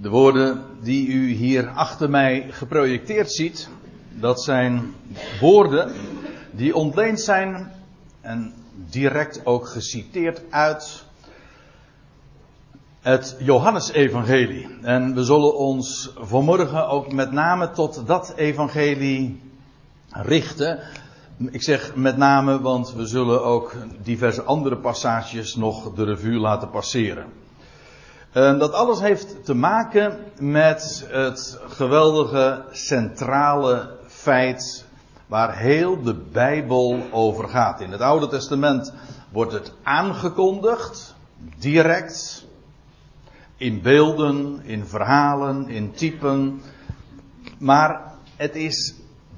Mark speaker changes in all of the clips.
Speaker 1: De woorden die u hier achter mij geprojecteerd ziet, dat zijn woorden die ontleend zijn en direct ook geciteerd uit het Johannesevangelie. En we zullen ons vanmorgen ook met name tot dat evangelie richten. Ik zeg met name, want we zullen ook diverse andere passages nog de revue laten passeren. En dat alles heeft te maken met het geweldige centrale feit waar heel de Bijbel over gaat. In het Oude Testament wordt het aangekondigd, direct, in beelden, in verhalen, in typen. Maar het is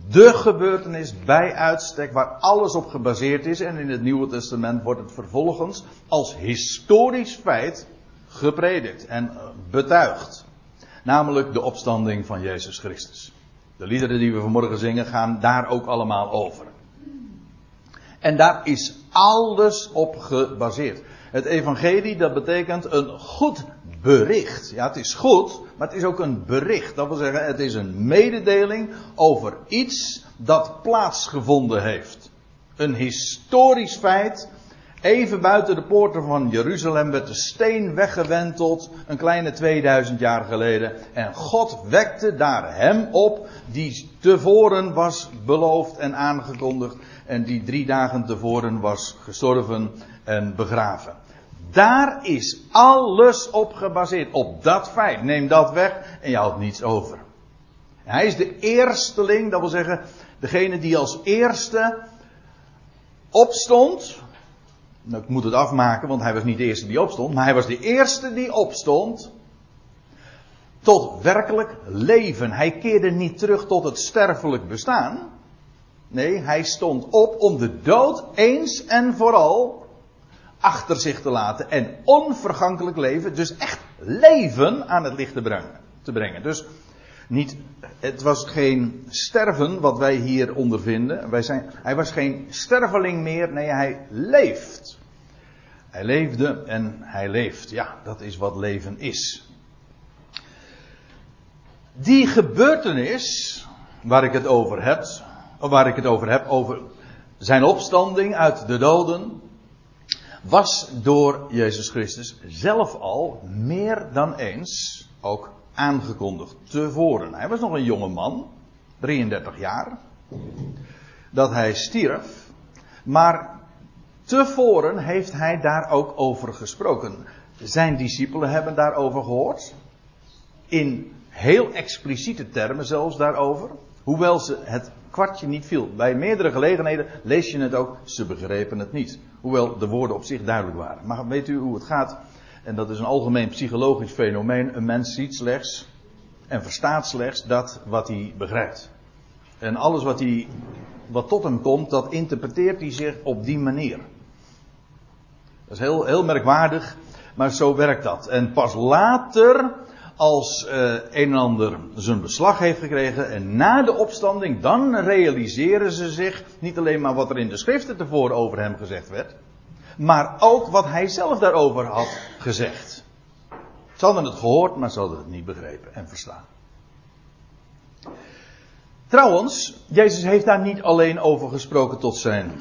Speaker 1: de gebeurtenis bij uitstek waar alles op gebaseerd is. En in het Nieuwe Testament wordt het vervolgens als historisch feit gepredikt en betuigd. Namelijk de opstanding van Jezus Christus. De liederen die we vanmorgen zingen gaan daar ook allemaal over. En daar is alles op gebaseerd. Het evangelie dat betekent een goed bericht. Ja, het is goed, maar het is ook een bericht. Dat wil zeggen, het is een mededeling over iets dat plaatsgevonden heeft. Een historisch feit. Even buiten de poorten van Jeruzalem werd de steen weggewenteld een kleine 2000 jaar geleden. En God wekte daar hem op die tevoren was beloofd en aangekondigd. En die drie dagen tevoren was gestorven en begraven. Daar is alles op gebaseerd. Op dat feit. Neem dat weg en je houdt niets over. Hij is de eersteling, dat wil zeggen, degene die als eerste opstond. Ik moet het afmaken, want hij was niet de eerste die opstond, maar hij was de eerste die opstond. Tot werkelijk leven. Hij keerde niet terug tot het sterfelijk bestaan. Nee, hij stond op om de dood eens en vooral achter zich te laten en onvergankelijk leven, dus echt leven aan het licht. Te brengen. Dus niet, het was geen sterven wat wij hier ondervinden. Wij zijn, hij was geen sterveling meer, nee, hij leeft. Hij leefde en hij leeft. Ja, dat is wat leven is. Die gebeurtenis waar ik het over heb, waar ik het over heb, over zijn opstanding uit de doden, was door Jezus Christus zelf al meer dan eens ook aangekondigd tevoren. Hij was nog een jonge man, 33 jaar, dat hij stierf, maar tevoren heeft hij daar ook over gesproken. Zijn discipelen hebben daarover gehoord, in heel expliciete termen zelfs daarover, hoewel ze het kwartje niet viel. Bij meerdere gelegenheden lees je het ook, ze begrepen het niet. Hoewel de woorden op zich duidelijk waren. Maar weet u hoe het gaat? En dat is een algemeen psychologisch fenomeen. Een mens ziet slechts en verstaat slechts dat wat hij begrijpt. En alles wat, hij, wat tot hem komt, dat interpreteert hij zich op die manier. Dat is heel, heel merkwaardig, maar zo werkt dat. En pas later als uh, een en ander zijn beslag heeft gekregen en na de opstanding, dan realiseren ze zich niet alleen maar wat er in de schriften tevoren over hem gezegd werd, maar ook wat hij zelf daarover had gezegd. Ze hadden het gehoord, maar ze hadden het niet begrepen en verstaan. Trouwens, Jezus heeft daar niet alleen over gesproken tot zijn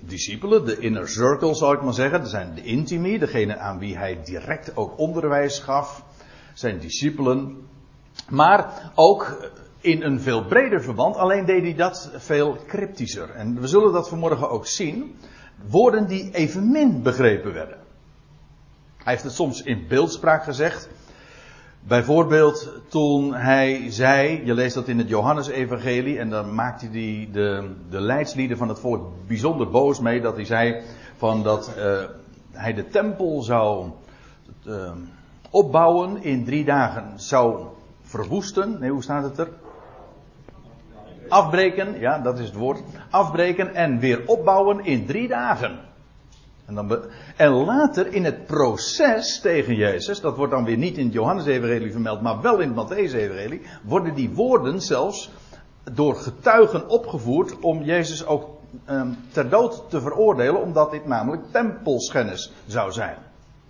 Speaker 1: discipelen, de inner circle zal ik maar zeggen. Dat zijn de intimi, degene aan wie hij direct ook onderwijs gaf zijn discipelen. Maar ook in een veel breder verband, alleen deed hij dat veel cryptischer. En we zullen dat vanmorgen ook zien. Woorden die evenmin begrepen werden. Hij heeft het soms in beeldspraak gezegd. Bijvoorbeeld toen hij zei, je leest dat in het Johannesevangelie, en dan maakte hij de, de leidslieden van het volk bijzonder boos mee, dat hij zei van dat uh, hij de tempel zou uh, opbouwen in drie dagen zou verwoesten. Nee, hoe staat het er? Afbreken, ja, dat is het woord. Afbreken en weer opbouwen in drie dagen. En, dan en later in het proces tegen Jezus, dat wordt dan weer niet in het Johannes-evangelie vermeld, maar wel in het Matthäus-evangelie, worden die woorden zelfs door getuigen opgevoerd om Jezus ook um, ter dood te veroordelen, omdat dit namelijk tempelschennis zou zijn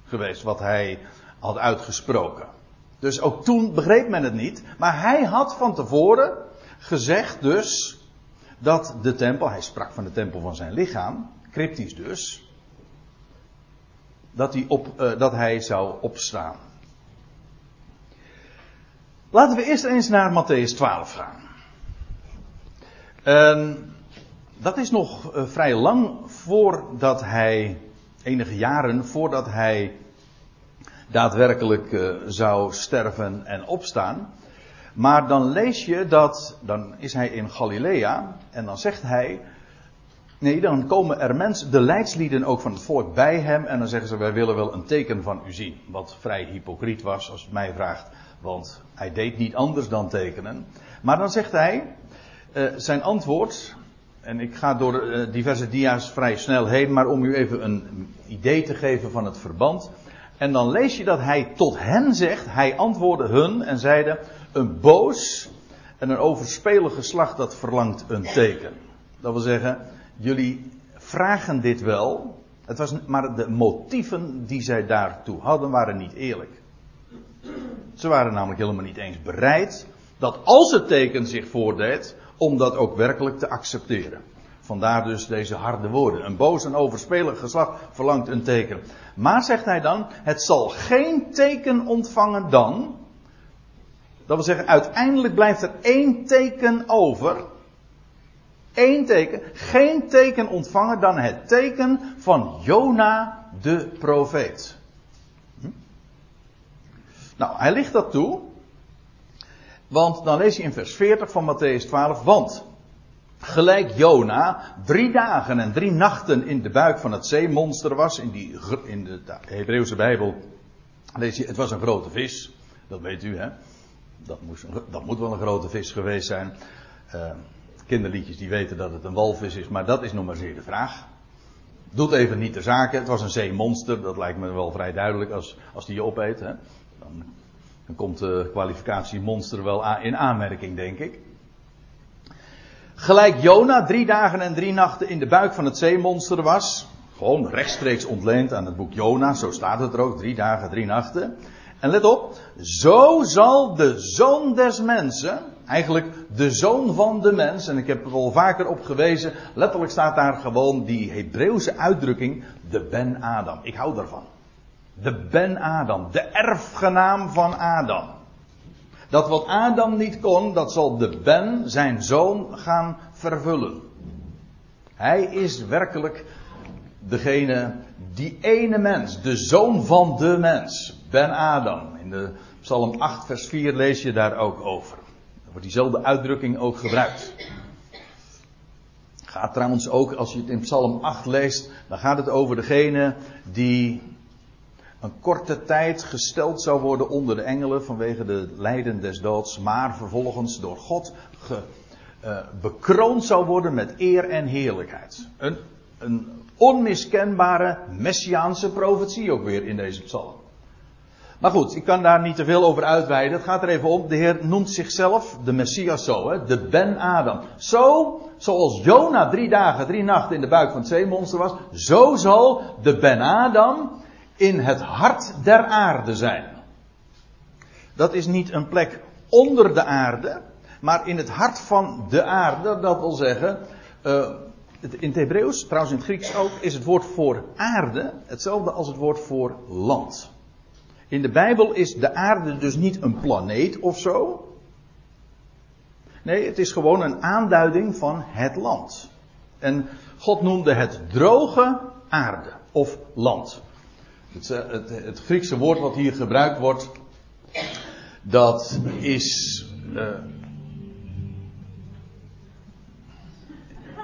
Speaker 1: geweest, wat hij had uitgesproken. Dus ook toen begreep men het niet. Maar hij had van tevoren gezegd dus dat de tempel, hij sprak van de tempel van zijn lichaam, cryptisch dus, dat hij, op, uh, dat hij zou opstaan. Laten we eerst eens naar Matthäus 12 gaan. En dat is nog uh, vrij lang voordat hij, enige jaren voordat hij daadwerkelijk uh, zou sterven en opstaan. Maar dan lees je dat, dan is hij in Galilea en dan zegt hij, nee, dan komen er mensen, de leidslieden ook van het volk bij hem en dan zeggen ze, wij willen wel een teken van u zien. Wat vrij hypocriet was, als het mij vraagt, want hij deed niet anders dan tekenen. Maar dan zegt hij, uh, zijn antwoord, en ik ga door uh, diverse dia's vrij snel heen, maar om u even een idee te geven van het verband. En dan lees je dat hij tot hen zegt, hij antwoordde hun en zeide, een boos en een overspelig geslacht dat verlangt een teken. Dat wil zeggen, jullie vragen dit wel, het was, maar de motieven die zij daartoe hadden waren niet eerlijk. Ze waren namelijk helemaal niet eens bereid dat als het teken zich voordeed, om dat ook werkelijk te accepteren. Vandaar dus deze harde woorden. Een boos en overspelig geslacht verlangt een teken. Maar zegt hij dan, het zal geen teken ontvangen dan. Dat wil zeggen, uiteindelijk blijft er één teken over. Eén teken. Geen teken ontvangen dan het teken van Jona de profeet. Hm? Nou, hij ligt dat toe. Want dan lees je in vers 40 van Matthäus 12. Want gelijk Jona drie dagen en drie nachten in de buik van het zeemonster was. In, die, in de Hebreeuwse Bijbel lees je, het was een grote vis. Dat weet u, hè. Dat, dat moet wel een grote vis geweest zijn. Uh, kinderliedjes die weten dat het een walvis is, maar dat is nog maar zeer de vraag. Doet even niet de zaken. Het was een zeemonster, dat lijkt me wel vrij duidelijk als, als die je opeet. Hè. Dan, dan komt de kwalificatie monster wel in aanmerking, denk ik. Gelijk Jona drie dagen en drie nachten in de buik van het zeemonster was. Gewoon rechtstreeks ontleend aan het boek Jona, zo staat het er ook, drie dagen, drie nachten. En let op, zo zal de zoon des mensen, eigenlijk de zoon van de mens, en ik heb er al vaker op gewezen, letterlijk staat daar gewoon die Hebreeuwse uitdrukking, de Ben Adam. Ik hou daarvan. De Ben Adam, de erfgenaam van Adam. Dat wat Adam niet kon, dat zal de Ben, zijn zoon, gaan vervullen. Hij is werkelijk degene, die ene mens, de zoon van de mens, Ben Adam. In de Psalm 8, vers 4 lees je daar ook over. Er wordt diezelfde uitdrukking ook gebruikt. Gaat trouwens ook, als je het in Psalm 8 leest, dan gaat het over degene die een korte tijd gesteld zou worden onder de engelen vanwege de lijden des doods, maar vervolgens door God ge, uh, bekroond zou worden met eer en heerlijkheid. Een, een onmiskenbare messiaanse profetie ook weer in deze psalm. Maar goed, ik kan daar niet te veel over uitweiden. Het gaat er even om. De Heer noemt zichzelf de Messias zo, hè? de Ben Adam. Zo, zoals Jona drie dagen, drie nachten in de buik van het zeemonster was, zo zal de Ben Adam in het hart der aarde zijn. Dat is niet een plek onder de aarde, maar in het hart van de aarde. Dat wil zeggen, uh, in het Hebreeuws, trouwens in het Grieks ook, is het woord voor aarde hetzelfde als het woord voor land. In de Bijbel is de aarde dus niet een planeet of zo. Nee, het is gewoon een aanduiding van het land. En God noemde het droge aarde of land. Het, eh, het, het, Griekse woord wat hier gebruikt wordt, dat is. Uh,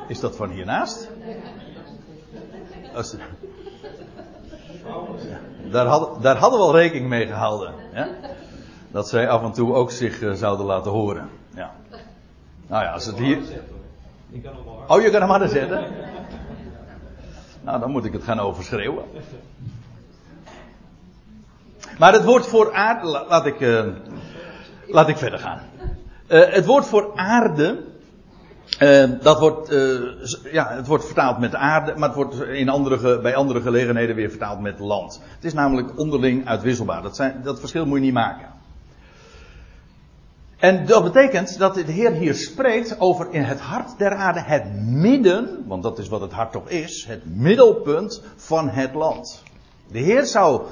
Speaker 1: is dat van hiernaast? Als, daar, had, daar hadden we al rekening mee gehouden. Dat zij af en toe ook zich uh, zouden laten horen. Ja. Nou ja, als het hier. Oh, je kan hem harder zetten? Nou, dan moet ik het gaan overschreeuwen. Maar het woord voor aarde, laat ik, uh, laat ik verder gaan. Uh, het woord voor aarde, uh, dat wordt, ja, het wordt vertaald met aarde, maar het wordt in andere, bij andere gelegenheden weer vertaald met land. Het is namelijk onderling uitwisselbaar. Dat, zijn, dat verschil moet je niet maken. En dat betekent dat de Heer hier spreekt over in het hart der aarde, het midden, want dat is wat het hart toch is, het middelpunt van het land. De Heer zou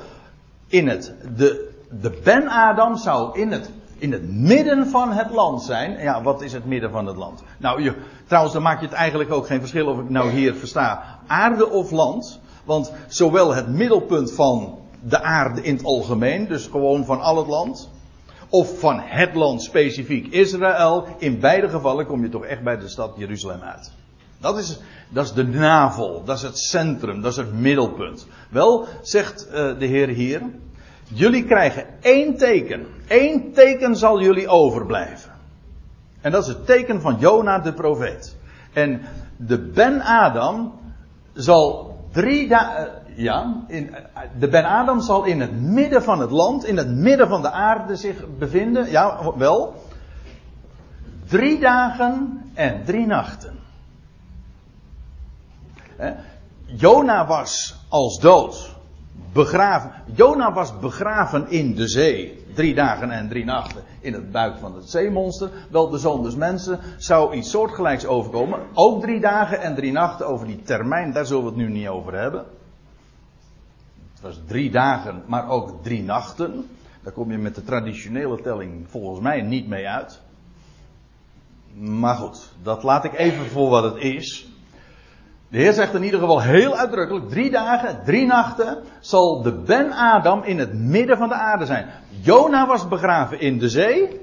Speaker 1: in het, de, de Ben-Adam zou in het, in het midden van het land zijn. Ja, wat is het midden van het land? Nou, trouwens, dan maakt je het eigenlijk ook geen verschil of ik nou hier versta aarde of land. Want zowel het middelpunt van de aarde in het algemeen, dus gewoon van al het land, of van het land specifiek Israël, in beide gevallen kom je toch echt bij de stad Jeruzalem uit. Dat is, dat is de navel, dat is het centrum, dat is het middelpunt. Wel, zegt uh, de Heer hier, jullie krijgen één teken. Één teken zal jullie overblijven. En dat is het teken van Jona de profeet. En de Ben-Adam zal drie dagen, ja, in, de Ben-Adam zal in het midden van het land, in het midden van de aarde zich bevinden. Ja, wel. Drie dagen en drie nachten. Jona was als dood begraven. Jona was begraven in de zee. Drie dagen en drie nachten in het buik van het zeemonster. Wel, de zoon des mensen zou iets soortgelijks overkomen. Ook drie dagen en drie nachten over die termijn, daar zullen we het nu niet over hebben. Het was drie dagen, maar ook drie nachten. Daar kom je met de traditionele telling volgens mij niet mee uit. Maar goed, dat laat ik even voor wat het is. De Heer zegt in ieder geval heel uitdrukkelijk: drie dagen, drie nachten zal de Ben-Adam in het midden van de aarde zijn. Jona was begraven in de zee,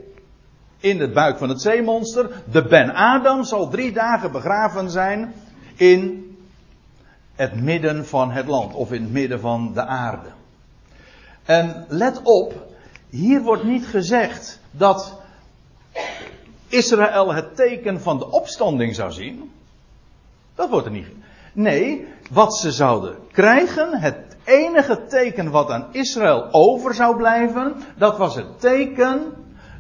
Speaker 1: in het buik van het zeemonster. De Ben-Adam zal drie dagen begraven zijn in het midden van het land, of in het midden van de aarde. En let op, hier wordt niet gezegd dat Israël het teken van de opstanding zou zien. Dat wordt er niet. Nee, wat ze zouden krijgen, het enige teken wat aan Israël over zou blijven, dat was het teken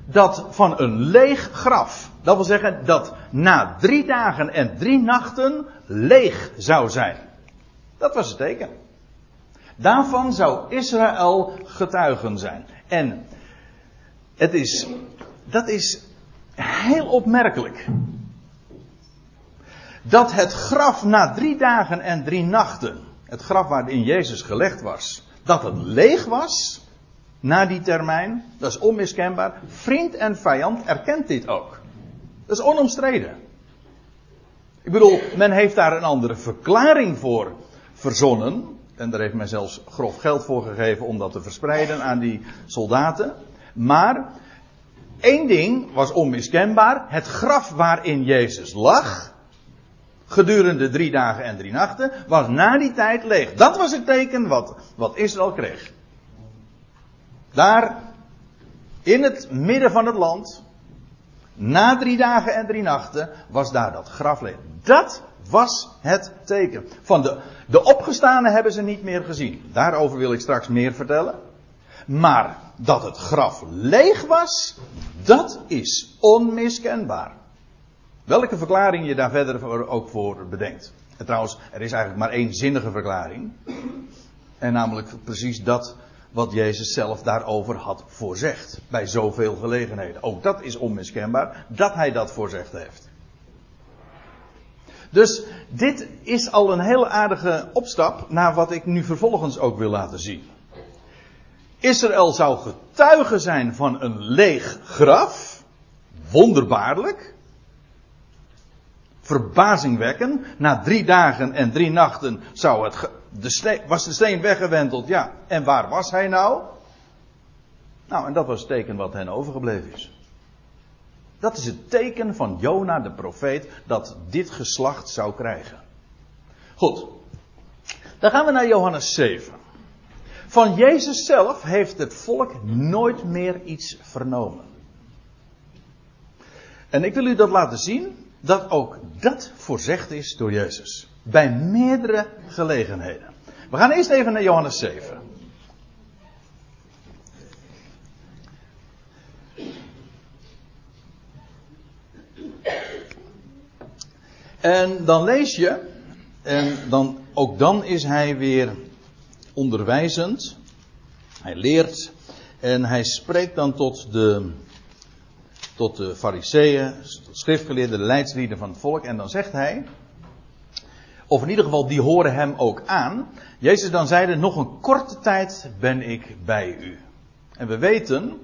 Speaker 1: dat van een leeg graf. Dat wil zeggen dat na drie dagen en drie nachten leeg zou zijn. Dat was het teken. Daarvan zou Israël getuigen zijn. En het is, dat is heel opmerkelijk dat het graf na drie dagen en drie nachten, het graf waarin Jezus gelegd was, dat het leeg was na die termijn, dat is onmiskenbaar. Vriend en vijand erkent dit ook. Dat is onomstreden. Ik bedoel, men heeft daar een andere verklaring voor verzonnen. En daar heeft men zelfs grof geld voor gegeven om dat te verspreiden aan die soldaten. Maar één ding was onmiskenbaar. Het graf waarin Jezus lag, gedurende drie dagen en drie nachten, was na die tijd leeg. Dat was het teken wat, wat Israël kreeg. Daar, in het midden van het land, na drie dagen en drie nachten, was daar dat graf leeg. Dat was het teken. Van de, de hebben ze niet meer gezien. Daarover wil ik straks meer vertellen. Maar dat het graf leeg was, dat is onmiskenbaar. Welke verklaring je daar verder ook voor bedenkt. En trouwens, er is eigenlijk maar één zinnige verklaring. En namelijk precies dat wat Jezus zelf daarover had voorzegd. Bij zoveel gelegenheden. Ook dat is onmiskenbaar, dat hij dat voorzegd heeft. Dus dit is al een heel aardige opstap naar wat ik nu vervolgens ook wil laten zien. Israël zou getuige zijn van een leeg graf. Wonderbaarlijk verbazingwekken. Na drie dagen en drie nachten zou het de was de steen weggewenteld. Ja, en waar was hij nou? Nou, en dat was het teken wat hen overgebleven is. Dat is het teken van Jona de profeet dat dit geslacht zou krijgen. Goed. Dan gaan we naar Johannes 7. Van Jezus zelf heeft het volk nooit meer iets vernomen. En ik wil u dat laten zien dat ook dat voorzegd is door Jezus. Bij meerdere gelegenheden. We gaan eerst even naar Johannes 7. En dan lees je, en dan, ook dan is hij weer onderwijzend. Hij leert en hij spreekt dan tot de tot de fariseeën, schriftgeleerden, de leidslieden van het volk. En dan zegt hij, of in ieder geval die horen hem ook aan. Jezus dan zeide, nog een korte tijd ben ik bij u. En we weten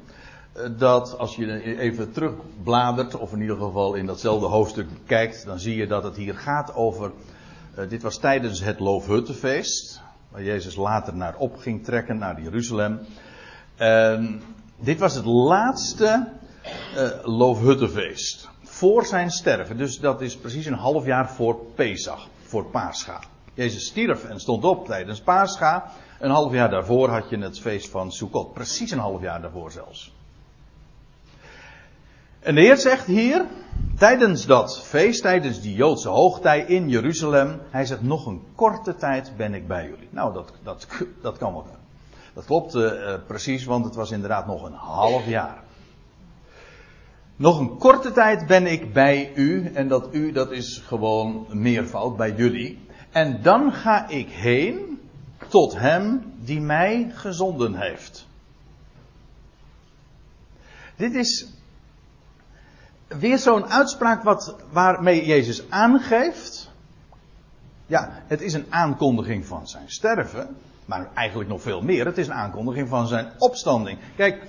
Speaker 1: eh, dat als je even terugbladert, of in ieder geval in datzelfde hoofdstuk kijkt, dan zie je dat het hier gaat over, uh, dit was tijdens het Loofhuttenfeest, waar Jezus later naar op ging trekken, naar Jeruzalem. En dit was het laatste uh, Loofhuttenfeest, voor zijn sterven. Dus dat is precies een half jaar voor Pesach, voor Pascha. Jezus stierf en stond op tijdens Pascha. Een half jaar daarvoor had je het feest van Sukkot. Precies een half jaar daarvoor zelfs. En de Heer zegt hier, tijdens dat feest, tijdens die Joodse hoogtij in Jeruzalem, hij zegt nog een korte tijd ben ik bij jullie. Nou, dat, dat, dat kan wel. Dat klopt uh, precies, want het was inderdaad nog een half jaar. Nog een korte tijd ben ik bij u, en dat u, dat is gewoon meervoud bij jullie. En dan ga ik heen tot hem die mij gezonden heeft. Dit is weer zo'n uitspraak wat, waarmee Jezus aangeeft. Ja, het is een aankondiging van zijn sterven. Maar eigenlijk nog veel meer. Het is een aankondiging van zijn opstanding. Kijk,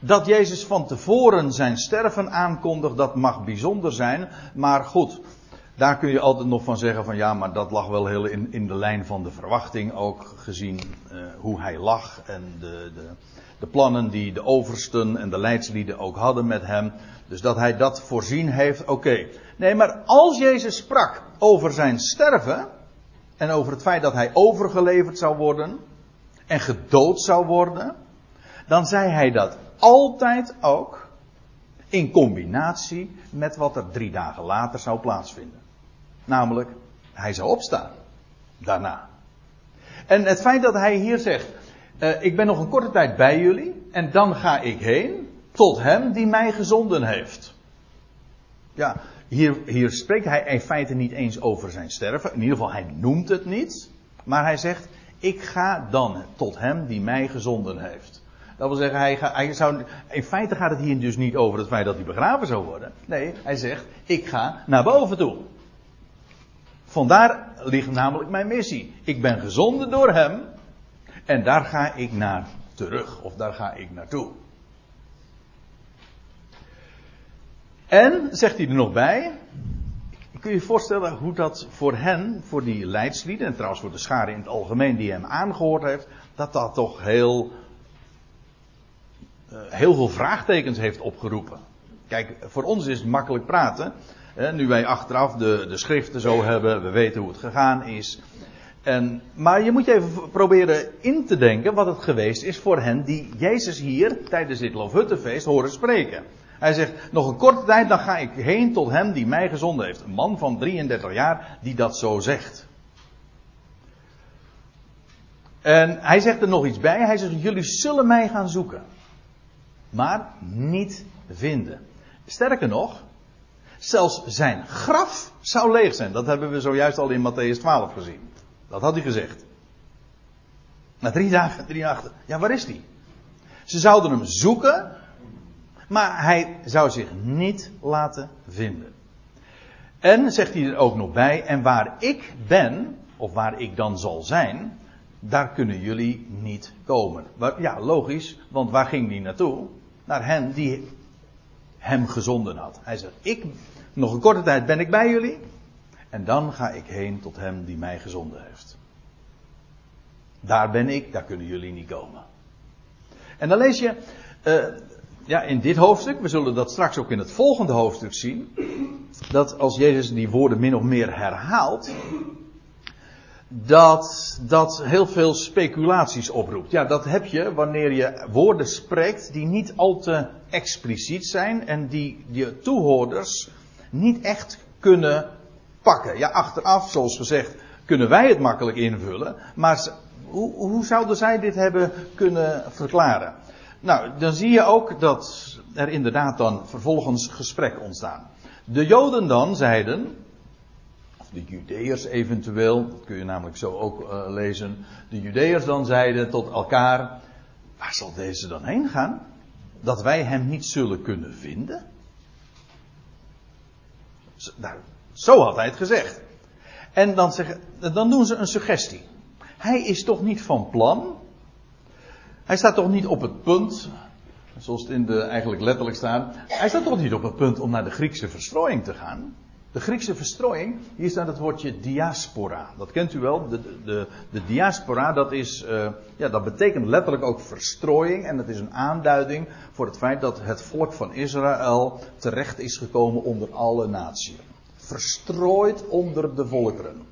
Speaker 1: dat Jezus van tevoren zijn sterven aankondigt, dat mag bijzonder zijn. Maar goed, daar kun je altijd nog van zeggen van ja, maar dat lag wel heel in, in de lijn van de verwachting ook gezien uh, hoe hij lag en de, de, de, plannen die de oversten en de leidslieden ook hadden met hem. Dus dat hij dat voorzien heeft, oké. Nee, maar als Jezus sprak over zijn sterven en over het feit dat hij overgeleverd zou worden en gedood zou worden, dan zei hij dat altijd ook in combinatie met wat er drie dagen later zou plaatsvinden. Namelijk, hij zou opstaan. Daarna. En het feit dat hij hier zegt, uh, ik ben nog een korte tijd bij jullie en dan ga ik heen tot hem die mij gezonden heeft. Ja, hier, hier spreekt hij in feite niet eens over zijn sterven. In ieder geval, hij noemt het niet. Maar hij zegt, ik ga dan tot hem die mij gezonden heeft. Dat wil zeggen, hij, ga, hij zou, in feite gaat het hier dus niet over het feit dat hij begraven zou worden. Nee, hij zegt, ik ga naar boven toe. Vandaar ligt namelijk mijn missie. Ik ben gezonden door hem. En daar ga ik naar terug. Of daar ga ik naartoe. En, zegt hij er nog bij. Kun je je voorstellen hoe dat voor hen, voor die leidslieden, en trouwens voor de scharen in het algemeen die hem aangehoord heeft, dat dat toch heel, heel veel vraagtekens heeft opgeroepen. Kijk, voor ons is het makkelijk praten nu wij achteraf de, de schriften zo hebben, we weten hoe het gegaan is. En, maar je moet je even proberen in te denken wat het geweest is voor hen die Jezus hier tijdens dit Loofhuttenfeest horen spreken. Hij zegt, nog een korte tijd dan ga ik heen tot hem die mij gezonden heeft. Een man van 33 jaar die dat zo zegt. En hij zegt er nog iets bij. Hij zegt, jullie zullen mij gaan zoeken. Maar niet vinden. Sterker nog, Zelfs zijn graf zou leeg zijn. Dat hebben we zojuist al in Matthäus 12 gezien. Dat had hij gezegd. Na drie dagen, drie nachten. Ja, waar is hij? Ze zouden hem zoeken, maar hij zou zich niet laten vinden. En zegt hij er ook nog bij, en waar ik ben, of waar ik dan zal zijn, daar kunnen jullie niet komen. Ja, logisch, want waar ging hij naartoe? Naar hen die hem gezonden had. Hij zegt, ik, nog een korte tijd ben ik bij jullie. En dan ga ik heen tot hem die mij gezonden heeft. Daar ben ik, daar kunnen jullie niet komen. En dan lees je, uh, ja, in dit hoofdstuk, we zullen dat straks ook in het volgende hoofdstuk zien, dat als Jezus die woorden min of meer herhaalt, dat dat heel veel speculaties oproept. Ja, dat heb je wanneer je woorden spreekt die niet al te expliciet zijn en die je toehoorders niet echt kunnen pakken. Ja, achteraf, zoals gezegd, kunnen wij het makkelijk invullen, maar hoe, hoe zouden zij dit hebben kunnen verklaren? Nou, dan zie je ook dat er inderdaad dan vervolgens gesprek ontstaan. De Joden dan zeiden, de Judeërs eventueel, dat kun je namelijk zo ook uh, lezen. De Judeërs dan zeiden tot elkaar, waar zal deze dan heen gaan? Dat wij hem niet zullen kunnen vinden? Nou, zo had hij het gezegd. En dan, zeggen, dan doen ze een suggestie. Hij is toch niet van plan? Hij staat toch niet op het punt, zoals het in de eigenlijk letterlijk staat. Hij staat toch niet op het punt om naar de Griekse verstrooiing te gaan? De Griekse verstrooiing, hier staat het woordje diaspora. Dat kent u wel. De, de, de diaspora, dat, is, uh, ja, dat betekent letterlijk ook verstrooiing. En dat is een aanduiding voor het feit dat het volk van Israël terecht is gekomen onder alle naties. Verstrooid onder de volkeren.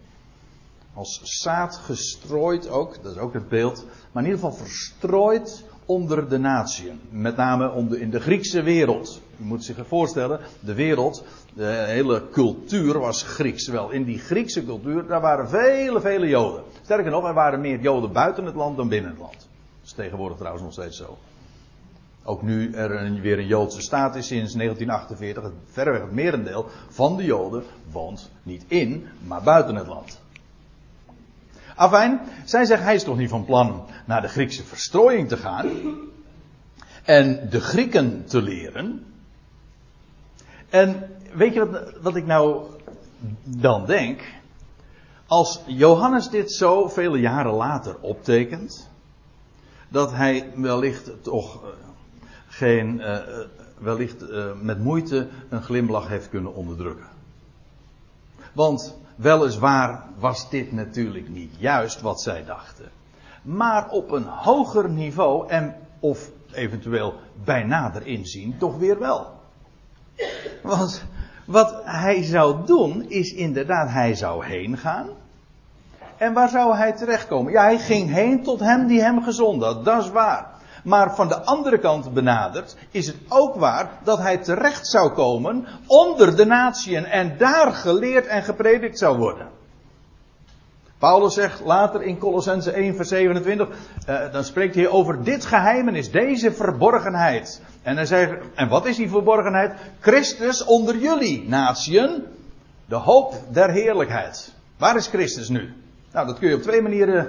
Speaker 1: Als zaad gestrooid ook, dat is ook het beeld. Maar in ieder geval verstrooid onder de natieën. Met name onder, in de Griekse wereld. U moet zich voorstellen, de wereld, de hele cultuur was Grieks. Wel, in die Griekse cultuur, daar waren vele, vele Joden. Sterker nog, er waren meer Joden buiten het land dan binnen het land. Dat is tegenwoordig trouwens nog steeds zo. Ook nu er weer een Joodse staat is sinds 1948, het, verreweg het merendeel van de Joden woont niet in, maar buiten het land. Afijn, zij zegt hij is toch niet van plan naar de Griekse verstrooiing te gaan en de Grieken te leren. En weet je wat, ik nou dan denk? Als Johannes dit zo vele jaren later optekent, dat hij wellicht toch uh, geen, uh, wellicht uh, met moeite een glimlach heeft kunnen onderdrukken. Want weliswaar was dit natuurlijk niet juist wat zij dachten. Maar op een hoger niveau en of eventueel bij nader inzien toch weer wel. Want wat hij zou doen is inderdaad, hij zou heen gaan. En waar zou hij terechtkomen? Ja, hij ging heen tot hem die hem gezonden had, dat is waar. Maar van de andere kant benaderd is het ook waar dat hij terecht zou komen onder de natieën en daar geleerd en gepredikt zou worden. Paulus zegt later in Colossense 1 vers 27, uh, dan spreekt hij over dit geheimenis, deze verborgenheid. En hij zegt, en wat is die verborgenheid? Christus onder jullie, natieën, de hoop der heerlijkheid. Waar is Christus nu? Nou, dat kun je op twee manieren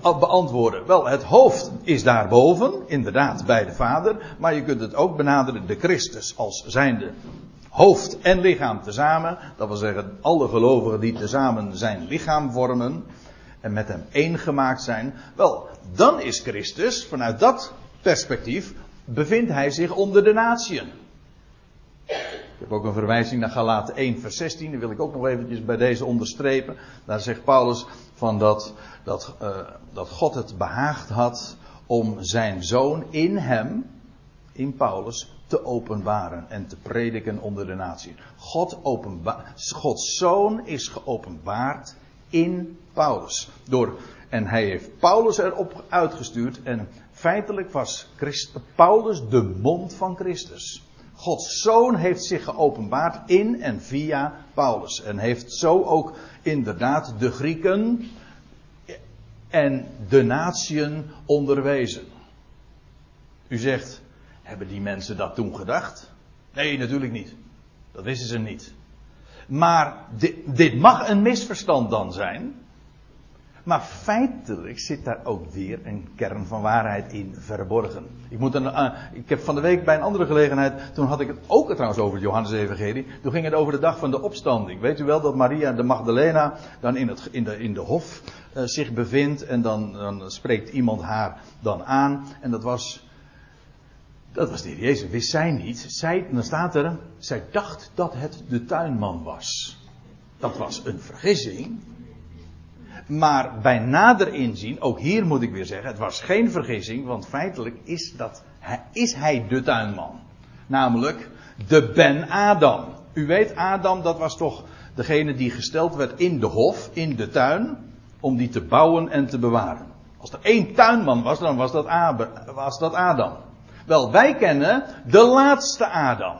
Speaker 1: beantwoorden. Wel, het hoofd is daarboven, inderdaad bij de Vader, maar je kunt het ook benaderen de Christus als zijnde hoofd en lichaam tezamen. Dat wil zeggen, alle gelovigen die tezamen zijn lichaam vormen en met hem één gemaakt zijn. Wel, dan is Christus, vanuit dat perspectief, bevindt hij zich onder de natieën. Ik heb ook een verwijzing naar Galaten 1 vers 16. Die wil ik ook nog eventjes bij deze onderstrepen. Daar zegt Paulus van dat, dat, uh, dat God het behaagd had om zijn zoon in hem, in Paulus, te openbaren en te prediken onder de natie. God Gods zoon is geopenbaard in Paulus. Door, en hij heeft Paulus erop uitgestuurd en feitelijk was Paulus de mond van Christus. Gods zoon heeft zich geopenbaard in en via Paulus. En heeft zo ook inderdaad de Grieken en de natieën onderwezen. U zegt, hebben die mensen dat toen gedacht? Nee, natuurlijk niet. Dat wisten ze niet. Maar dit, dit mag een misverstand dan zijn. Maar feitelijk zit daar ook weer een kern van waarheid in verborgen. Ik, moet een, uh, ik heb van de week bij een andere gelegenheid, toen had ik het ook trouwens over het Johannes Evangelie. Toen ging het over de dag van de opstanding. Weet u wel dat Maria de Magdalena dan in, het, in, de, in de hof uh, zich bevindt en dan, dan spreekt iemand haar dan aan. En dat was, dat was de Jezus, wist zij niet. Zij, dan staat er, zij dacht dat het de tuinman was. Dat was een vergissing. Maar bij nader inzien, ook hier moet ik weer zeggen, het was geen vergissing, want feitelijk is, dat, is hij de tuinman. Namelijk de Ben-Adam. U weet, Adam, dat was toch degene die gesteld werd in de hof, in de tuin, om die te bouwen en te bewaren. Als er één tuinman was, dan was dat Adam. Wel, wij kennen de laatste Adam.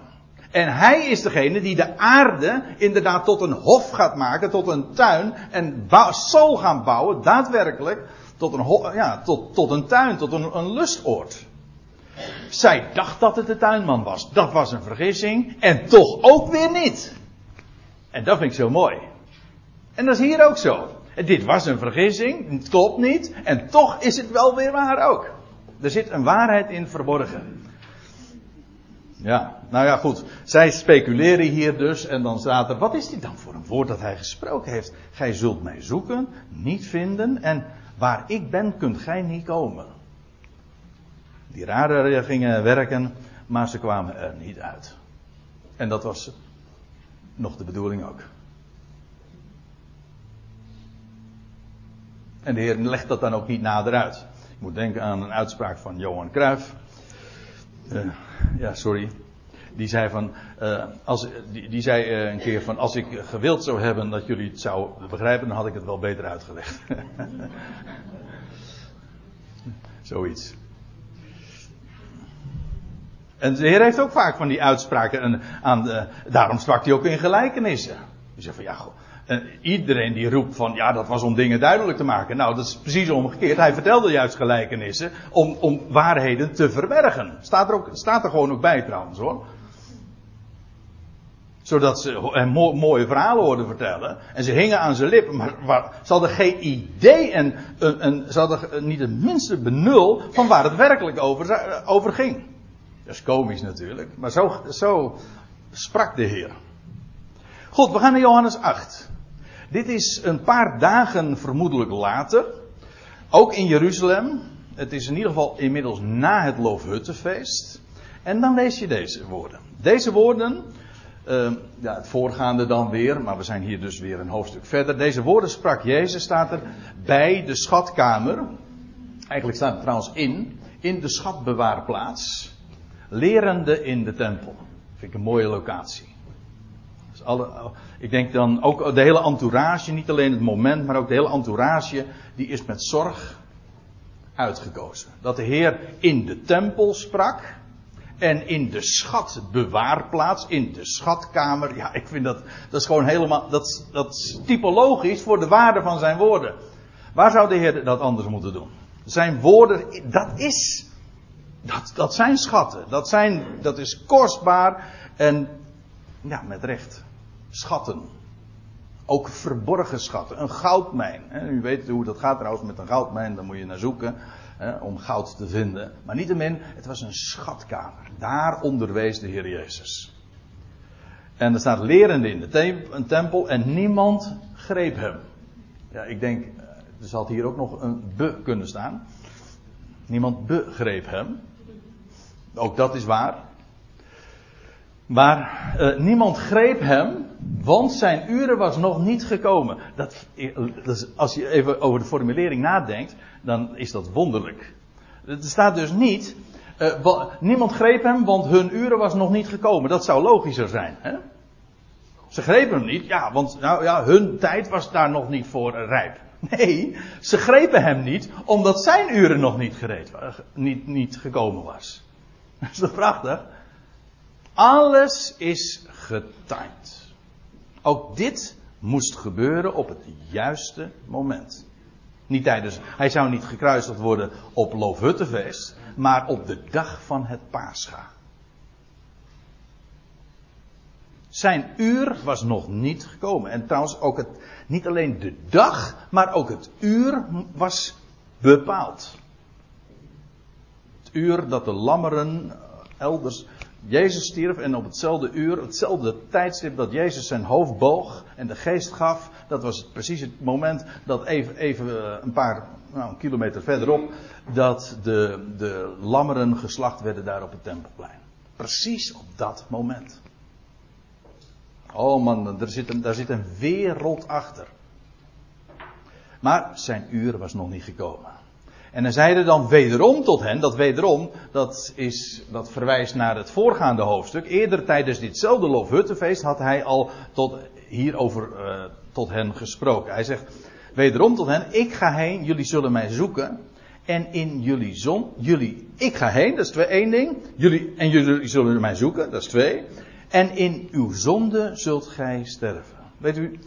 Speaker 1: En hij is degene die de aarde inderdaad tot een hof gaat maken, tot een tuin. En zal gaan bouwen, daadwerkelijk, tot een, ja, tot, tot een tuin, tot een, een lustoord. Zij dacht dat het de tuinman was. Dat was een vergissing. En toch ook weer niet. En dat vind ik zo mooi. En dat is hier ook zo. Dit was een vergissing, klopt niet. En toch is het wel weer waar ook. Er zit een waarheid in verborgen. Ja, nou ja, goed. Zij speculeren hier dus en dan staat er, wat is dit dan voor een woord dat hij gesproken heeft? Gij zult mij zoeken, niet vinden en waar ik ben kunt gij niet komen. Die rare gingen werken, maar ze kwamen er niet uit. En dat was nog de bedoeling ook. En de Heer legt dat dan ook niet nader uit. Moet denken aan een uitspraak van Johan Cruijff. Uh, ja, sorry. Die zei van, uh, als, die, die zei uh, een keer van, als ik gewild zou hebben dat jullie het zouden begrijpen, dan had ik het wel beter uitgelegd. Zoiets. En de Heer heeft ook vaak van die uitspraken. En aan daarom sprak hij ook in gelijkenissen. Hij zegt van ja, goh, en iedereen die roept van ja, dat was om dingen duidelijk te maken. Nou, dat is precies omgekeerd. Hij vertelde juist gelijkenissen om, om waarheden te verbergen. Staat er, ook, staat er gewoon ook bij trouwens hoor. Zodat ze hem mooie verhalen hoorden vertellen. En ze hingen aan zijn lippen. Maar, maar ze hadden geen idee en, en, en ze hadden niet het minste benul van waar het werkelijk over, over ging. Dat is komisch natuurlijk. Maar zo, zo sprak de Heer. Goed, we gaan naar Johannes 8. Dit is een paar dagen vermoedelijk later. Ook in Jeruzalem. Het is in ieder geval inmiddels na het Loofhuttenfeest. En dan lees je deze woorden. Deze woorden, uh, ja, het voorgaande dan weer, maar we zijn hier dus weer een hoofdstuk verder. Deze woorden sprak Jezus, staat er, bij de schatkamer. Eigenlijk staat het trouwens in, in de schatbewaarplaats lerende in de tempel. Vind ik een mooie locatie. Dus alle, ik denk dan ook de hele entourage, niet alleen het moment, maar ook de hele entourage, die is met zorg uitgekozen. Dat de Heer in de tempel sprak. En in de schatbewaarplaats, in de schatkamer. Ja, ik vind dat, dat is gewoon helemaal, dat, dat is typologisch voor de waarde van zijn woorden. Waar zou de Heer dat anders moeten doen? Zijn woorden, dat is dat, dat zijn schatten. Dat, zijn, dat is kostbaar. En ja, met recht. Schatten. Ook verborgen schatten. Een goudmijn. U weet hoe dat gaat trouwens met een goudmijn. Daar moet je naar zoeken. Hè, om goud te vinden. Maar niettemin, het was een schatkamer. Daar onderwees de Heer Jezus. En er staat lerende in de een tempel. En niemand greep hem. Ja, ik denk, er zal hier ook nog een be kunnen staan. Niemand begreep hem. Ook dat is waar. Maar uh, niemand greep hem, want zijn uren was nog niet gekomen. Dat, als je even over de formulering nadenkt, dan is dat wonderlijk. Er staat dus niet, uh, niemand greep hem, want hun uren was nog niet gekomen. Dat zou logischer zijn. Hè? Ze grepen hem niet, ja, want nou, ja, hun tijd was daar nog niet voor rijp. Nee, ze grepen hem niet, omdat zijn uren nog niet, gereed, niet, niet gekomen was. Dat is toch prachtig? Alles is getimed. Ook dit moest gebeuren op het juiste moment. Niet tijdens, hij zou niet gekruisigd worden op Loofhuttenfeest, maar op de dag van het Pascha. Zijn uur was nog niet gekomen. En trouwens ook het, niet alleen de dag, maar ook het uur was bepaald uur dat de lammeren elders. Jezus stierf en op hetzelfde uur, hetzelfde tijdstip dat Jezus zijn hoofd boog en de geest gaf, dat was precies het moment dat even, eh, een paar nou, een kilometer verderop, dat de, de lammeren geslacht werden daar op het tempelplein. Precies op dat moment. Oh man, er zit een, daar zit een wereld achter. Maar zijn uur was nog niet gekomen. En hij zeide dan wederom tot hen, dat wederom, dat, is, dat verwijst naar het voorgaande hoofdstuk. Eerder tijdens ditzelfde Loofhuttenfeest had hij al tot, hierover uh, tot hen gesproken. Hij zegt wederom tot hen, ik ga heen, jullie zullen mij zoeken. En in jullie zon, jullie, ik ga heen, dat is twee, één ding. Jullie, en jullie zullen mij zoeken, dat is twee. En in uw zonde zult gij sterven. Weet u,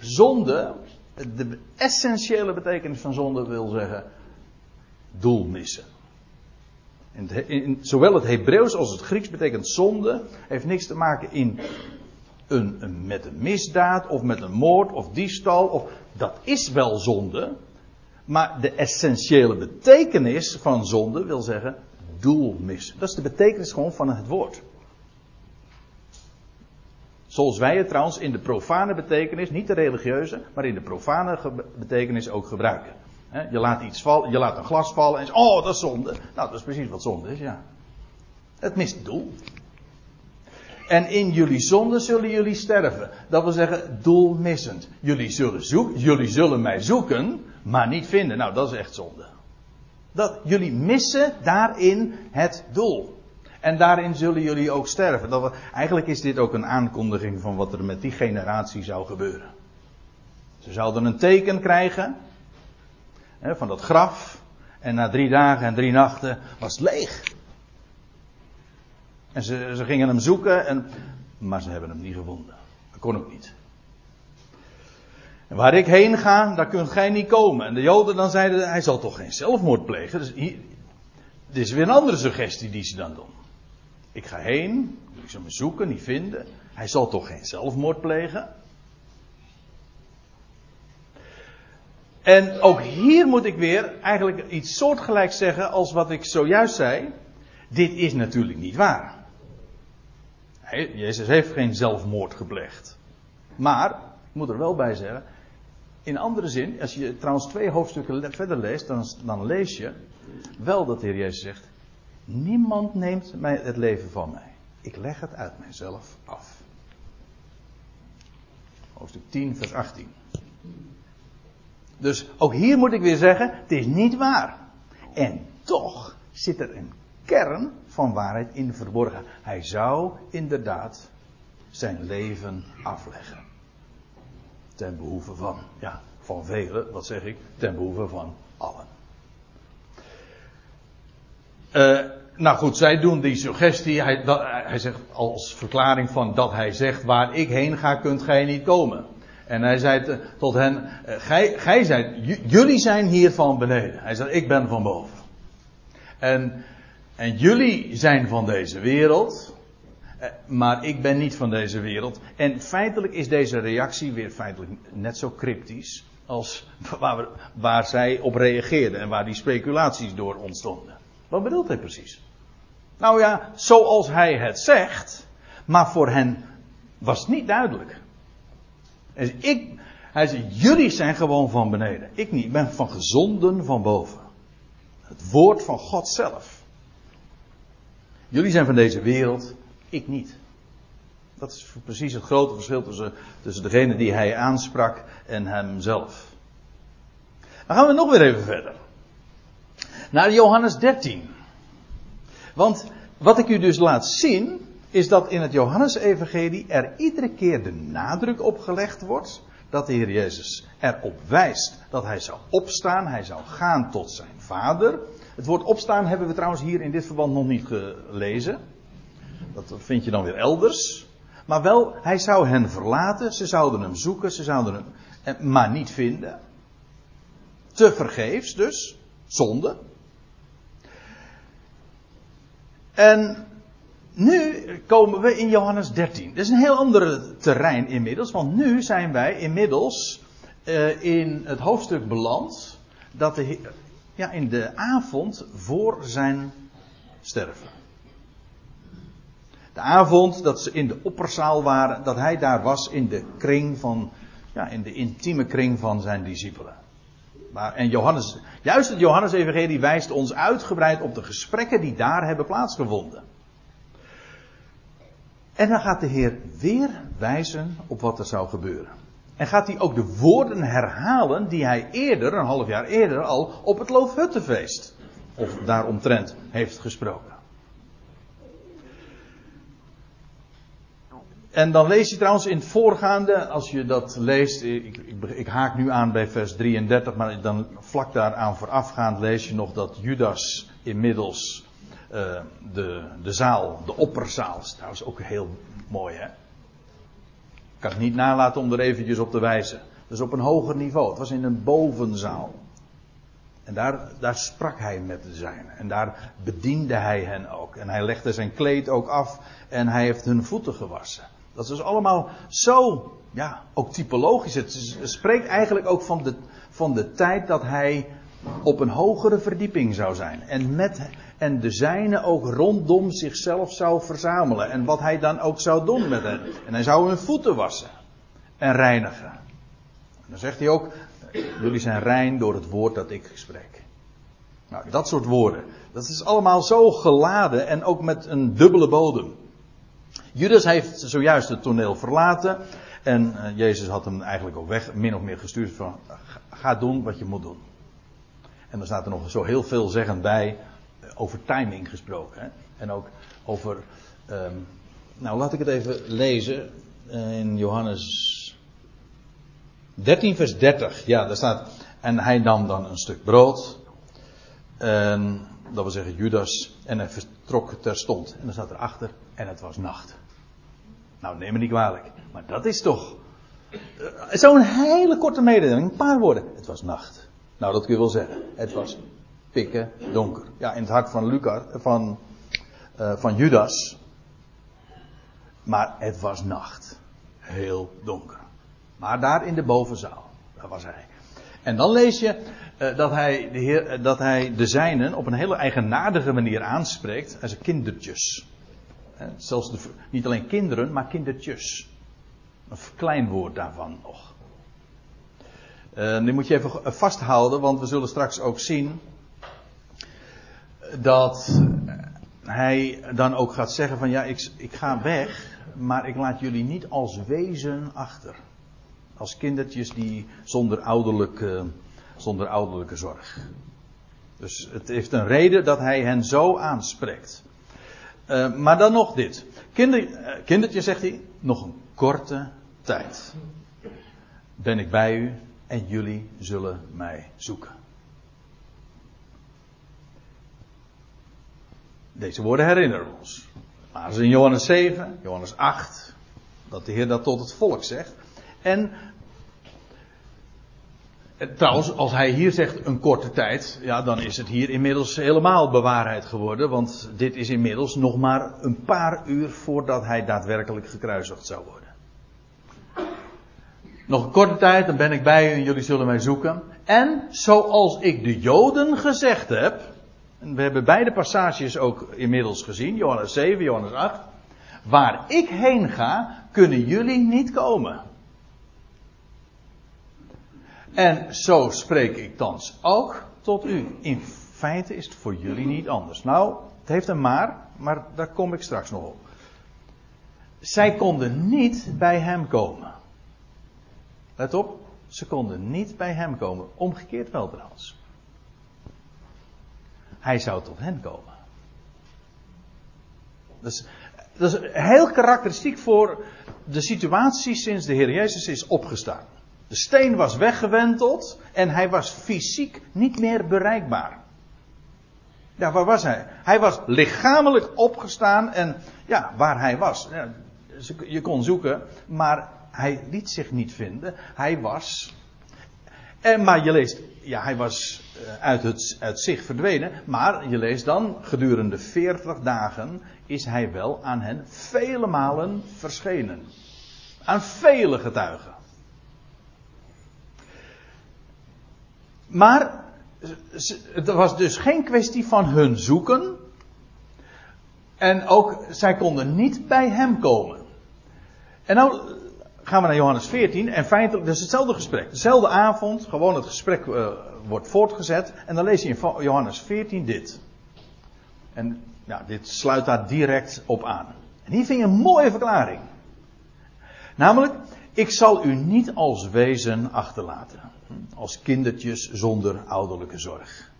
Speaker 1: zonde, de essentiële betekenis van zonde wil zeggen doel missen. Zowel het Hebreeuws als het Grieks betekent zonde, heeft niks te maken in een, met een misdaad of met een moord of diefstal. Of, dat is wel zonde, maar de essentiële betekenis van zonde wil zeggen doel missen. Dat is de betekenis gewoon van het woord. Zoals wij het trouwens in de profane betekenis, niet de religieuze, maar in de profane betekenis ook gebruiken. Je laat iets vallen, je laat een glas vallen en oh dat is zonde. Nou, dat is precies wat zonde is, ja. Het mist doel. En in jullie zonde zullen jullie sterven. Dat wil zeggen, doelmissend. Jullie zullen, jullie zullen mij zoeken, maar niet vinden. Nou, dat is echt zonde. Dat, jullie missen daarin het doel. En daarin zullen jullie ook sterven. Dat, eigenlijk is dit ook een aankondiging van wat er met die generatie zou gebeuren. Ze zouden een teken krijgen van dat graf. En na drie dagen en drie nachten was het leeg. En ze, ze gingen hem zoeken, en, maar ze hebben hem niet gevonden. Dat kon ook niet. En waar ik heen ga, daar kunt gij niet komen. En de Joden dan zeiden, hij zal toch geen zelfmoord plegen. Dus hier, dit is weer een andere suggestie die ze dan doen. Ik ga heen, ik zal me zoeken, niet vinden. Hij zal toch geen zelfmoord plegen? En ook hier moet ik weer eigenlijk iets soortgelijks zeggen als wat ik zojuist zei. Dit is natuurlijk niet waar. Jezus heeft geen zelfmoord gepleegd. Maar, ik moet er wel bij zeggen, in andere zin, als je trouwens twee hoofdstukken verder leest, dan, dan lees je wel dat de Heer Jezus zegt, niemand neemt mij het leven van mij. Ik leg het uit mijzelf af. Hoofdstuk 10, vers 18. Dus ook hier moet ik weer zeggen, het is niet waar. En toch zit er een kern van waarheid in verborgen. Hij zou inderdaad zijn leven afleggen. Ten behoeve van, ja, van velen, wat zeg ik, ten behoeve van allen. Uh, nou goed, zij doen die suggestie. Hij, hij zegt als verklaring van dat hij zegt: Waar ik heen ga, kunt gij niet komen. En hij zei tot hen: uh, gij, gij zijt, jullie zijn hier van beneden. Hij zegt: Ik ben van boven. En en jullie zijn van deze wereld. Eh, maar ik ben niet van deze wereld. En feitelijk is deze reactie weer feitelijk net zo cryptisch. als waar, waar zij op reageerden. en waar die speculaties door ontstonden. Wat bedoelt hij precies? Nou ja, zoals hij het zegt. maar voor hen was het niet duidelijk. Ik, hij zei, jullie zijn gewoon van beneden. Ik niet, ik ben van gezonden van boven. Het woord van God zelf. Jullie zijn van deze wereld, ik niet. Dat is precies het grote verschil tussen, tussen degene die hij aansprak en hemzelf. Dan gaan we nog weer even verder. Naar Johannes 13. Want wat ik u dus laat zien, is dat in het Johannesevangelie er iedere keer de nadruk op gelegd wordt dat de Heer Jezus erop wijst dat hij zou opstaan, hij zou gaan tot zijn Vader. Het woord opstaan hebben we trouwens hier in dit verband nog niet gelezen. Dat vind je dan weer elders. Maar wel, hij zou hen verlaten, ze zouden hem zoeken, ze zouden hem eh, maar niet vinden. Te vergeefs dus, zonde. En nu komen we in Johannes 13. Dat is een heel ander terrein inmiddels, want nu zijn wij inmiddels uh, in het hoofdstuk beland dat de, ja, in de avond voor zijn sterven. De avond dat ze in de opperzaal waren, dat hij daar was in de kring van, ja, in de intieme kring van zijn discipelen. Maar, en Johannes, juist het Johannes-evangelie wijst ons uitgebreid op de gesprekken die daar hebben plaatsgevonden. En dan gaat de Heer weer wijzen op wat er zou gebeuren. En gaat hij ook de woorden herhalen die hij eerder, een half jaar eerder al, op het Loofhuttenfeest, of daaromtrent, heeft gesproken. En dan lees je trouwens in het voorgaande, als je dat leest, ik, ik, ik, haak nu aan bij vers 33, maar dan vlak daaraan voorafgaand lees je nog dat Judas inmiddels uh, de, de zaal, de opperzaal, is trouwens ook heel mooi hè. Ik kan het niet nalaten om er eventjes op te wijzen. Dus op een hoger niveau. Het was in een bovenzaal. En daar, daar sprak hij met de zijnen. En daar bediende hij hen ook. En hij legde zijn kleed ook af. En hij heeft hun voeten gewassen. Dat is dus allemaal zo, ja, ook typologisch. Het spreekt eigenlijk ook van de, van de tijd dat hij op een hogere verdieping zou zijn. En met, en de zijne ook rondom zichzelf zou verzamelen. En wat hij dan ook zou doen met hen. En hij zou hun voeten wassen en reinigen. En dan zegt hij ook, jullie zijn rein door het woord dat ik spreek. Nou, dat soort woorden. Dat is allemaal zo geladen en ook met een dubbele bodem. Judas heeft zojuist het toneel verlaten. En uh, Jezus had hem eigenlijk ook weg, min of meer gestuurd van, ga doen wat je moet doen. En dan staat er nog zo heel veel zeggend bij, over timing gesproken. Hè? En ook over, um, nou laat ik het even lezen, uh, in Johannes 13 vers 30. Ja, daar staat, en hij nam dan een stuk brood. En, dat wil zeggen Judas, en hij vertrok terstond. En dan staat erachter, en het was nacht. Nou, neem me niet kwalijk. Maar dat is toch. Uh, Zo'n hele korte mededeling, een paar woorden. Het was nacht. Nou, dat kun je wel zeggen. Het was donker. Ja, in het hart van Lucas, van, uh, van Judas. Maar het was nacht. Heel donker. Maar daar in de bovenzaal, daar was hij. En dan lees je uh, dat, hij de heer, dat hij de zijnen op een hele eigenaardige manier aanspreekt. Als kindertjes. Zelfs niet alleen kinderen, maar kindertjes. Een verkleinwoord daarvan nog. Uh, nu moet je even vasthouden, want we zullen straks ook zien dat hij dan ook gaat zeggen van ja, ik, ik ga weg, maar ik laat jullie niet als wezen achter. Als kindertjes die zonder ouderlijke, zonder ouderlijke zorg. Dus het heeft een reden dat hij hen zo aanspreekt. Uh, maar dan nog dit. Kinder, uh, kindertje zegt hij, nog een korte tijd ben ik bij u en jullie zullen mij zoeken. Deze woorden herinneren ons. Maar is in Johannes 7, Johannes 8, dat de Heer dat tot het volk zegt. En Trouwens, als hij hier zegt een korte tijd, ja, dan is het hier inmiddels helemaal bewaarheid geworden. Want dit is inmiddels nog maar een paar uur voordat hij daadwerkelijk gekruisigd zou worden. Nog een korte tijd, dan ben ik bij u en jullie zullen mij zoeken. En zoals ik de Joden gezegd heb, we hebben beide passages ook inmiddels gezien, Johannes 7, Johannes 8. Waar ik heen ga, kunnen jullie niet komen. En zo spreek ik thans ook tot u. In feite is het voor jullie niet anders. Nou, het heeft een maar, maar daar kom ik straks nog op. Zij konden niet bij hem komen. Let op, ze konden niet bij hem komen. Omgekeerd wel trouwens. Hij zou tot hen komen. Dat is, dat is heel karakteristiek voor de situatie sinds de Heer Jezus is opgestaan. De steen was weggewenteld en hij was fysiek niet meer bereikbaar. Ja, waar was hij? Hij was lichamelijk opgestaan en ja, waar hij was. Ja, je kon zoeken, maar hij liet zich niet vinden. Hij was. En, maar je leest, ja, hij was uit, het, uit zich verdwenen. Maar je leest dan, gedurende 40 dagen is hij wel aan hen vele malen verschenen. Aan vele getuigen. Maar het was dus geen kwestie van hun zoeken. En ook zij konden niet bij hem komen. En nou gaan we naar Johannes 14 en feitelijk, dat is hetzelfde gesprek. Dezelfde avond, gewoon het gesprek uh, wordt voortgezet. En dan lees je in Johannes 14 dit. En ja, dit sluit daar direct op aan. En hier vind je een mooie verklaring. Namelijk, ik zal u niet als wezen achterlaten. Als kindertjes zonder ouderlijke zorg.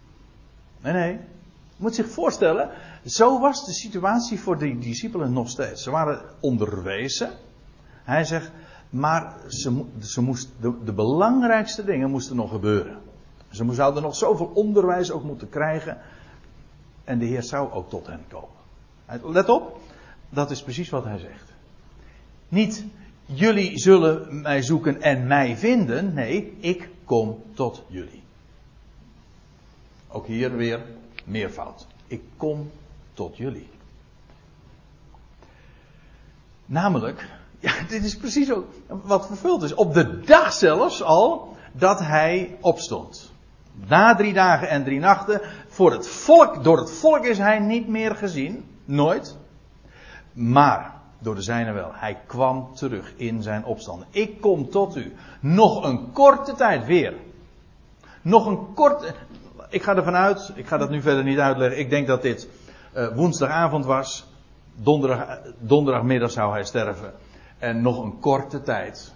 Speaker 1: Nee, nee. Je moet zich voorstellen, zo was de situatie voor de discipelen nog steeds. Ze waren onderwezen. Hij zegt, maar ze, ze moest, de, de, belangrijkste dingen moesten nog gebeuren. Ze zouden nog zoveel onderwijs ook moeten krijgen. En de Heer zou ook tot hen komen. Let op, dat is precies wat hij zegt. Niet, jullie zullen mij zoeken en mij vinden. Nee, ik kom tot jullie. Ook hier weer meervoud. Ik kom tot jullie. Namelijk, ja, dit is precies ook wat vervuld is. Op de dag zelfs al dat hij opstond. Na drie dagen en drie nachten. Voor het volk, door het volk is hij niet meer gezien. Nooit. Maar door de zijne wel. Hij kwam terug in zijn opstand. Ik kom tot u. Nog een korte tijd weer. Nog een korte. Ik ga ervan uit. Ik ga dat nu verder niet uitleggen. Ik denk dat dit uh, woensdagavond was. Donderdag, donderdagmiddag zou hij sterven. En nog een korte tijd.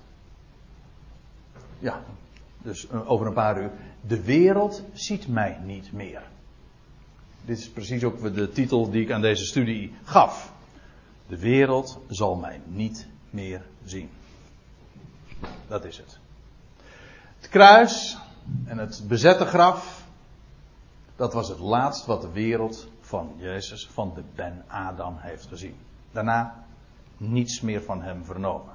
Speaker 1: Ja, dus uh, over een paar uur. De wereld ziet mij niet meer. Dit is precies ook de titel die ik aan deze studie gaf. De wereld zal mij niet meer zien. Dat is het. Het kruis en het bezette graf, dat was het laatst wat de wereld van Jezus, van de Ben Adam heeft gezien. Daarna niets meer van hem vernomen.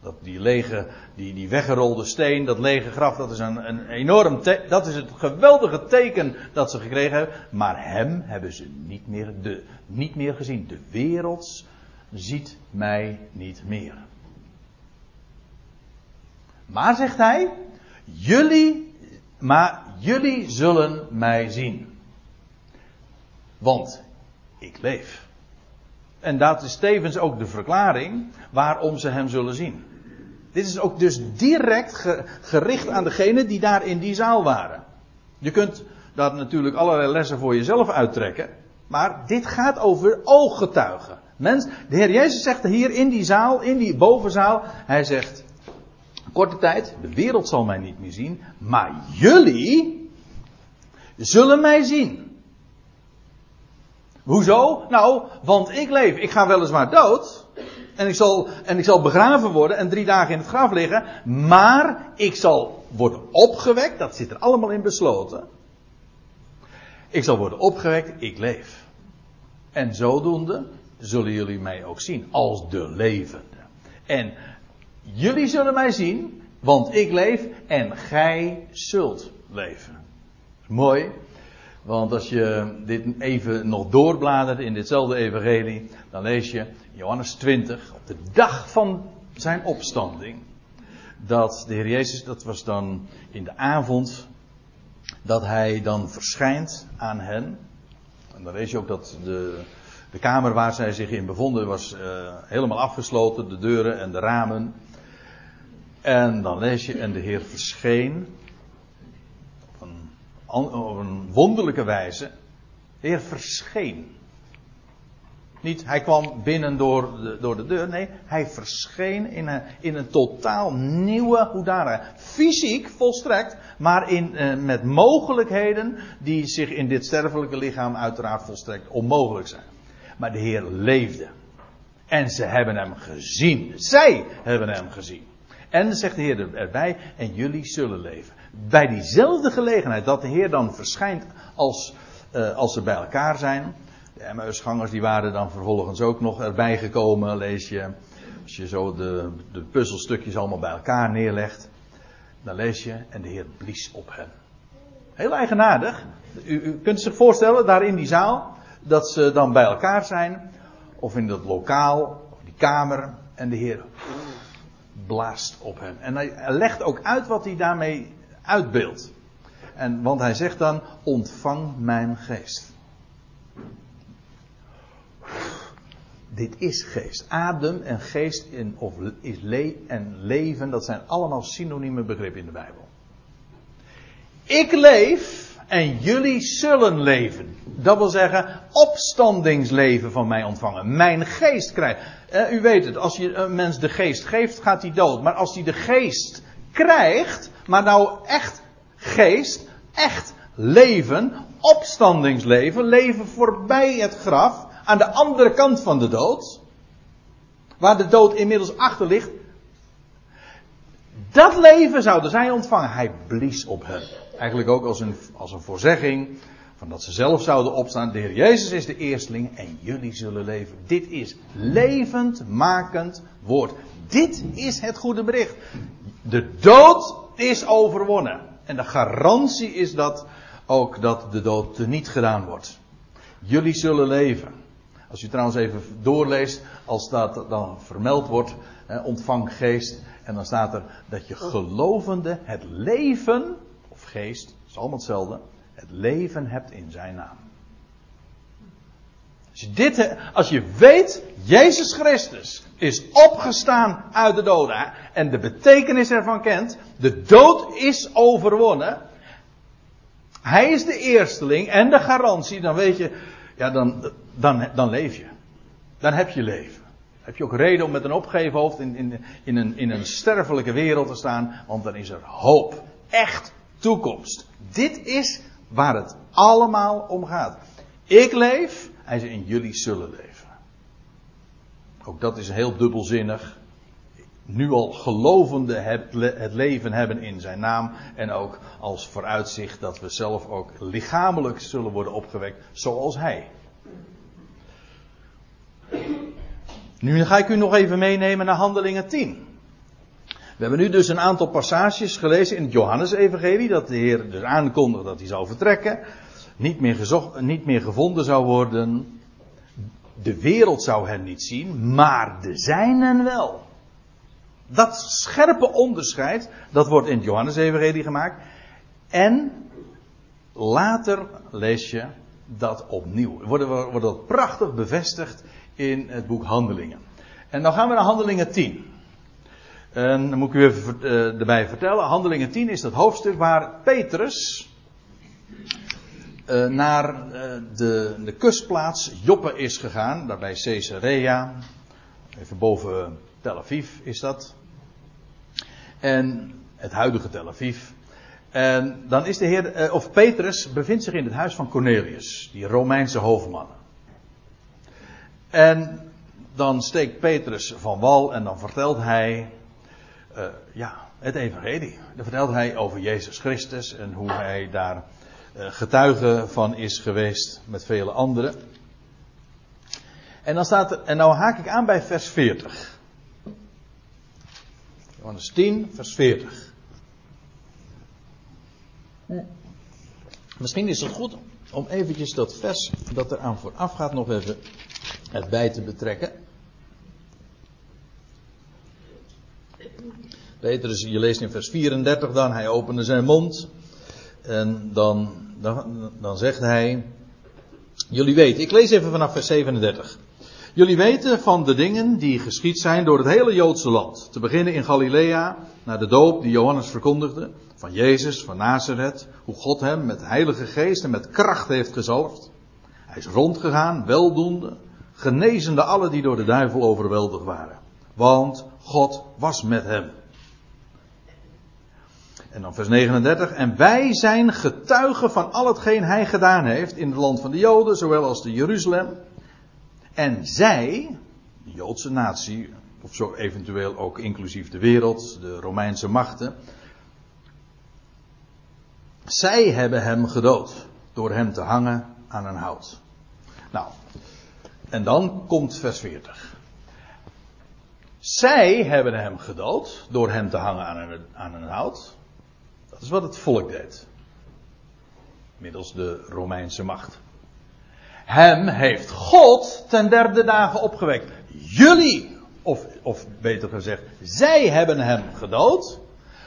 Speaker 1: Dat die lege, die, die weggerolde steen, dat lege graf, dat is een, een enorm, dat is het geweldige teken dat ze gekregen hebben. Maar hem hebben ze niet meer, de, niet meer gezien. De wereld ziet mij niet meer. Maar zegt hij, jullie, maar jullie zullen mij zien. Want ik leef. En dat is tevens ook de verklaring waarom ze hem zullen zien. Dit is ook dus direct gericht aan degenen die daar in die zaal waren. Je kunt daar natuurlijk allerlei lessen voor jezelf uittrekken. Maar dit gaat over ooggetuigen. Mens, de Heer Jezus zegt hier in die zaal, in die bovenzaal, hij zegt, korte tijd, de wereld zal mij niet meer zien, maar jullie zullen mij zien. Hoezo? Nou, want ik leef. Ik ga weliswaar dood. En ik, zal, en ik zal begraven worden en drie dagen in het graf liggen. Maar ik zal worden opgewekt. Dat zit er allemaal in besloten. Ik zal worden opgewekt. Ik leef. En zodoende zullen jullie mij ook zien. Als de levende. En jullie zullen mij zien. Want ik leef en gij zult leven. Mooi. Want als je dit even nog doorbladert in ditzelfde evangelie, dan lees je Johannes 20, op de dag van zijn opstanding, dat de Heer Jezus, dat was dan in de avond, dat hij dan verschijnt aan hen. En dan lees je ook dat de, de kamer waar zij zich in bevonden was uh, helemaal afgesloten, de deuren en de ramen. En dan lees je, en de Heer verscheen op een wonderlijke wijze. De Heer verscheen. Niet, hij kwam binnen door de, deur. Nee, hij verscheen in een, in een totaal nieuwe hoedanigheid. Fysiek volstrekt, maar in, eh, met mogelijkheden die zich in dit sterfelijke lichaam uiteraard volstrekt onmogelijk zijn. Maar de Heer leefde. En ze hebben hem gezien. Zij hebben hem gezien. En zegt de Heer erbij, en jullie zullen leven bij diezelfde gelegenheid dat de Heer dan verschijnt als, uh, als ze bij elkaar zijn. De Emmausgangers die waren dan vervolgens ook nog erbij gekomen, lees je. Als je zo de, de puzzelstukjes allemaal bij elkaar neerlegt, dan lees je en de Heer blies op hen. Heel eigenaardig. U, u kunt zich voorstellen, daar in die zaal, dat ze dan bij elkaar zijn, of in dat lokaal, of die kamer, en de Heer blaast op hen. En hij legt ook uit wat hij daarmee uitbeeld. En, want hij zegt dan: ontvang mijn geest. Dit is geest. Adem en geest in, of is le en leven, dat zijn allemaal synonieme begrippen in de Bijbel. Ik leef en jullie zullen leven. Dat wil zeggen, opstandingsleven van mij ontvangen. Mijn geest krijgt. u weet het, als je een mens de geest geeft, gaat hij dood. Maar als hij de geest krijgt, maar nou echt geest, echt leven, opstandingsleven, leven voorbij het graf, aan de andere kant van de dood, waar de dood inmiddels achter ligt, dat leven zouden zij ontvangen. Hij blies op hen. Eigenlijk ook als een, als een voorzegging van dat ze zelf zouden opstaan. De Heer Jezus is de eersteling en jullie zullen leven. Dit is levend makend woord. Dit is het goede bericht. De dood is overwonnen. En de garantie is dat ook dat de dood niet gedaan wordt. Jullie zullen leven. Als u trouwens even doorleest, als dat dan vermeld wordt, ontvang geest. En dan staat er dat je gelovende het leven, of of geest, dat is allemaal hetzelfde, het leven hebt in zijn naam. Als je, dit, als je weet, Jezus Christus is opgestaan uit de doden en de betekenis ervan kent, de dood is overwonnen. Hij is de eersteling en de garantie, dan weet je, ja, dan, dan, dan leef je. Dan heb je leven. heb je ook reden om met een opgeven hoofd in, in, in, een, in een sterfelijke wereld te staan, want dan is er hoop. Echt toekomst. Dit is waar het allemaal om gaat. Ik leef, hij zei in jullie zullen leven. Ook dat is heel dubbelzinnig. Nu al gelovende het leven hebben in zijn naam. En ook als vooruitzicht dat we zelf ook lichamelijk zullen worden opgewekt zoals hij. Nu ga ik u nog even meenemen naar Handelingen 10. We hebben nu dus een aantal passages gelezen in het Johannes-evangelie. Dat de Heer dus aankondigde dat hij zou vertrekken. Niet meer, gezocht, niet meer gevonden zou worden. De wereld zou hem niet zien, maar de zijnen wel. Dat scherpe onderscheid, dat wordt in het Johannes-evangelie gemaakt. En later lees je dat opnieuw. Wordt, wordt dat prachtig bevestigd in het boek Handelingen. En dan gaan we naar Handelingen 10. En dan moet ik u even uh, erbij vertellen. Handelingen 10 is dat hoofdstuk waar Petrus uh, naar uh, de, de, kustplaats Joppe is gegaan. Daarbij Caesarea. Even boven Tel Aviv is dat. En het huidige Tel Aviv. En dan is de heer, of Petrus bevindt zich in het huis van Cornelius, die Romeinse hoofdman. En dan steekt Petrus van wal en dan vertelt hij uh, ja, het evangelie. Dan vertelt hij over Jezus Christus en hoe hij daar uh, getuige van is geweest met vele anderen. En dan staat er, en nou haak ik aan bij vers 40. Johannes 10, vers 40. Misschien is het goed om eventjes dat vers dat er aan vooraf gaat nog even erbij te betrekken. Petrus, je leest in vers 34 dan, hij opende zijn mond. En dan, dan, dan zegt hij, jullie weten, ik lees even vanaf vers 37. Jullie weten van de dingen die geschied zijn door het hele Joodse land. Te beginnen in Galilea, naar de doop die Johannes verkondigde. Van Jezus, van Nazareth. Hoe God hem met heilige geest en met kracht heeft gezalfd. Hij is rondgegaan, weldoende, genezende alle die door de duivel overweldigd waren. Want God was met hem. En dan vers 39. En wij zijn getuigen van al hetgeen hij gedaan heeft in het land van de Joden, zowel als de Jeruzalem. En zij, de Joodse natie, of zo eventueel ook inclusief de wereld, de Romeinse machten. Zij hebben hem gedood door hem te hangen aan een hout. Nou, en dan komt vers 40. Zij hebben hem gedood door hem te hangen aan een, aan een hout. Dat is wat het volk deed. Middels de Romeinse macht. Hem heeft God ten derde dagen opgewekt. Jullie, of, of beter gezegd, zij hebben hem gedood.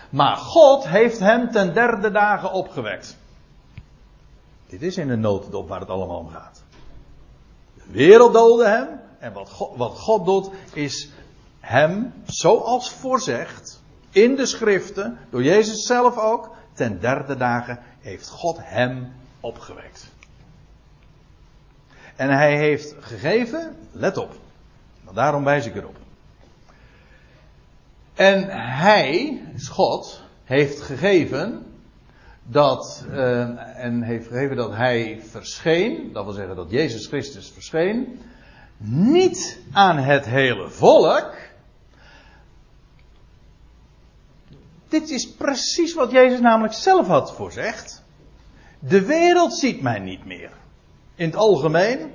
Speaker 1: Maar God heeft hem ten derde dagen opgewekt. Dit is in de notendop waar het allemaal om gaat. De wereld doodde hem. En wat wat God doet, is hem, zoals voorzegd, in de schriften, door Jezus zelf ook, ten derde dagen heeft God hem opgewekt. En hij heeft gegeven, let op, daarom wijs ik erop. En hij, is God, heeft gegeven dat, uh, en heeft gegeven dat hij verscheen, dat wil zeggen dat Jezus Christus verscheen, niet aan het hele volk. Dit is precies wat Jezus namelijk zelf had voorzegd. De wereld ziet mij niet meer. In het algemeen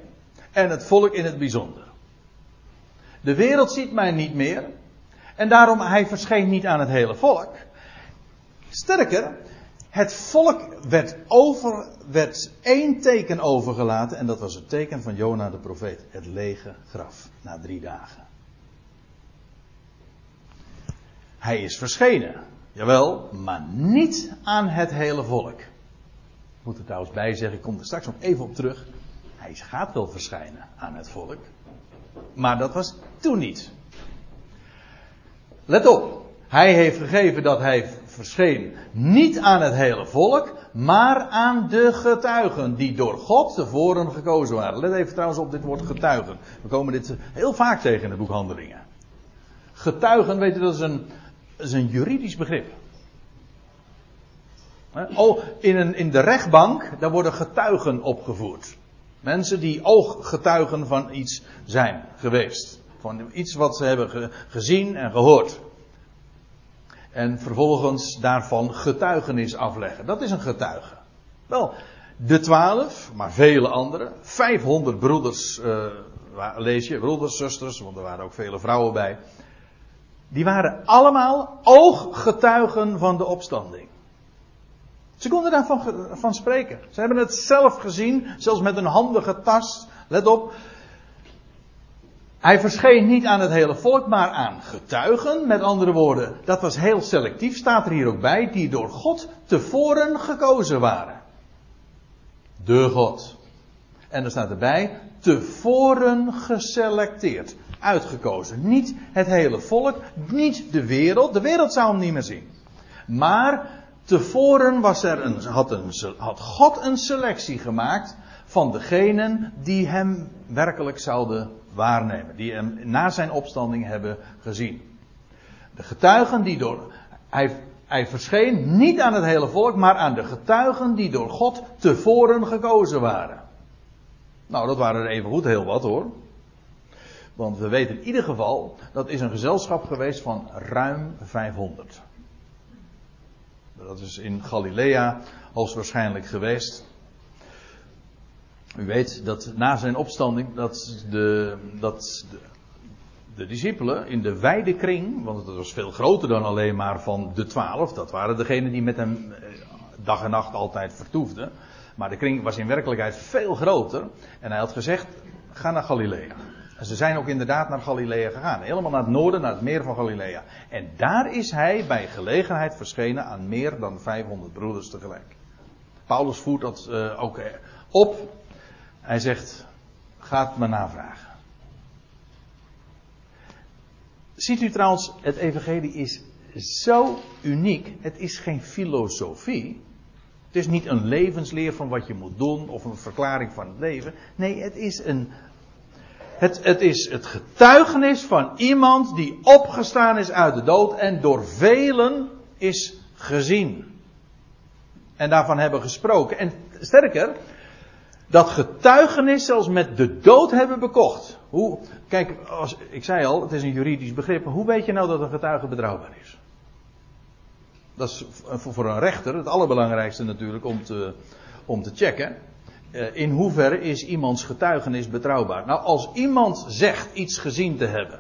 Speaker 1: en het volk in het bijzonder. De wereld ziet mij niet meer. En daarom, hij verscheen niet aan het hele volk. Sterker, het volk werd, over, werd één teken overgelaten. En dat was het teken van Jona de profeet. Het lege graf. Na drie dagen. Hij is verschenen. Jawel, maar niet aan het hele volk. Ik moet er trouwens bij zeggen, ik kom er straks nog even op terug. Hij gaat wel verschijnen aan het volk. Maar dat was toen niet. Let op. Hij heeft gegeven dat hij verscheen niet aan het hele volk, maar aan de getuigen die door God tevoren gekozen waren. Let even trouwens op dit woord getuigen. We komen dit heel vaak tegen in het boek Handelingen. Getuigen, weet u, dat is een, is een juridisch begrip. Oh, in, een, in de rechtbank, daar worden getuigen opgevoerd. Mensen die ooggetuigen van iets zijn geweest. Van iets wat ze hebben gezien en gehoord. En vervolgens daarvan getuigenis afleggen. Dat is een getuige. Wel, de twaalf, maar vele anderen. 500 broeders, uh, lees je, broeders, zusters, want er waren ook vele vrouwen bij. Die waren allemaal ooggetuigen van de opstanding. Ze konden daarvan van spreken. Ze hebben het zelf gezien, zelfs met een handige tas. Let op. Hij verscheen niet aan het hele volk, maar aan getuigen. Met andere woorden, dat was heel selectief, staat er hier ook bij, die door God tevoren gekozen waren. De God. En er staat erbij, tevoren geselecteerd. Uitgekozen. Niet het hele volk, niet de wereld. De wereld zou hem niet meer zien. Maar Tevoren was er een, had, had God een selectie gemaakt van degenen die hem werkelijk zouden waarnemen. Die hem na zijn opstanding hebben gezien. De getuigen die door. Hij, hij verscheen niet aan het hele volk, maar aan de getuigen die door God tevoren gekozen waren. Nou, dat waren er even goed heel wat hoor. Want we weten in ieder geval, dat is een gezelschap geweest van ruim 500. Dat is in Galilea hoogstwaarschijnlijk geweest. U weet dat na zijn opstanding dat de, dat de, de discipelen in de wijde kring, want het was veel groter dan alleen maar van de twaalf, dat waren degenen die met hem eh, dag en nacht altijd vertoefden. Maar de kring was in werkelijkheid veel groter. En hij had gezegd: ga naar Galilea. Ze zijn ook inderdaad naar Galilea gegaan. Helemaal naar het noorden, naar het meer van Galilea. En daar is hij bij gelegenheid verschenen aan meer dan 500 broeders tegelijk. Paulus voert dat uh, ook eh, op. Hij zegt, gaat me navragen. Ziet u trouwens, het evangelie is zo uniek. Het is geen filosofie. Het is niet een levensleer van wat je moet doen of een verklaring van het leven. Nee, het is een het, het is het getuigenis van iemand die opgestaan is uit de dood en door velen is gezien. En daarvan hebben gesproken. En sterker, dat getuigenis zelfs met de dood hebben bekocht. Hoe, kijk, als, ik zei al, het is een juridisch begrip. Hoe weet je nou dat een getuige betrouwbaar is? Dat is voor een rechter het allerbelangrijkste natuurlijk om te, om te checken. Eh, in hoeverre is iemands getuigenis betrouwbaar? Nou, als iemand zegt iets gezien te hebben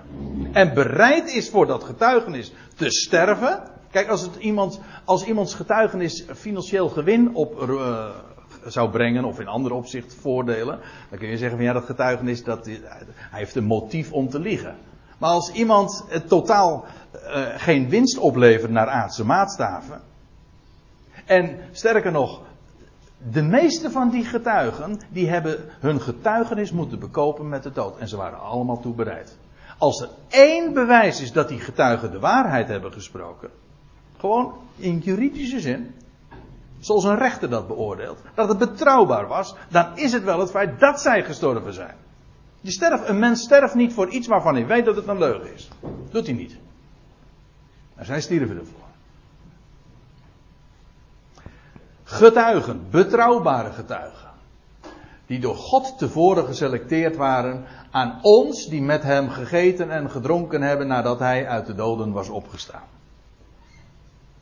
Speaker 1: en bereid is voor dat getuigenis te sterven. Kijk, als, het iemand, als iemands getuigenis financieel gewin op uh, zou brengen of in andere opzicht voordelen, dan kun je zeggen van ja, dat getuigenis, dat, hij heeft een motief om te liegen. Maar als iemand het totaal uh, geen winst oplevert naar aardse maatstaven, en sterker nog, de meeste van die getuigen, die hebben hun getuigenis moeten bekopen met de dood. En ze waren allemaal toe bereid. Als er één bewijs is dat die getuigen de waarheid hebben gesproken, gewoon in juridische zin, zoals een rechter dat beoordeelt, dat het betrouwbaar was, dan is het wel het feit dat zij gestorven zijn. Je sterft, een mens sterft niet voor iets waarvan hij weet dat het een leugen is. Doet hij niet. En zij stierven ervoor. Getuigen, betrouwbare getuigen. Die door God tevoren geselecteerd waren aan ons die met hem gegeten en gedronken hebben nadat hij uit de doden was opgestaan.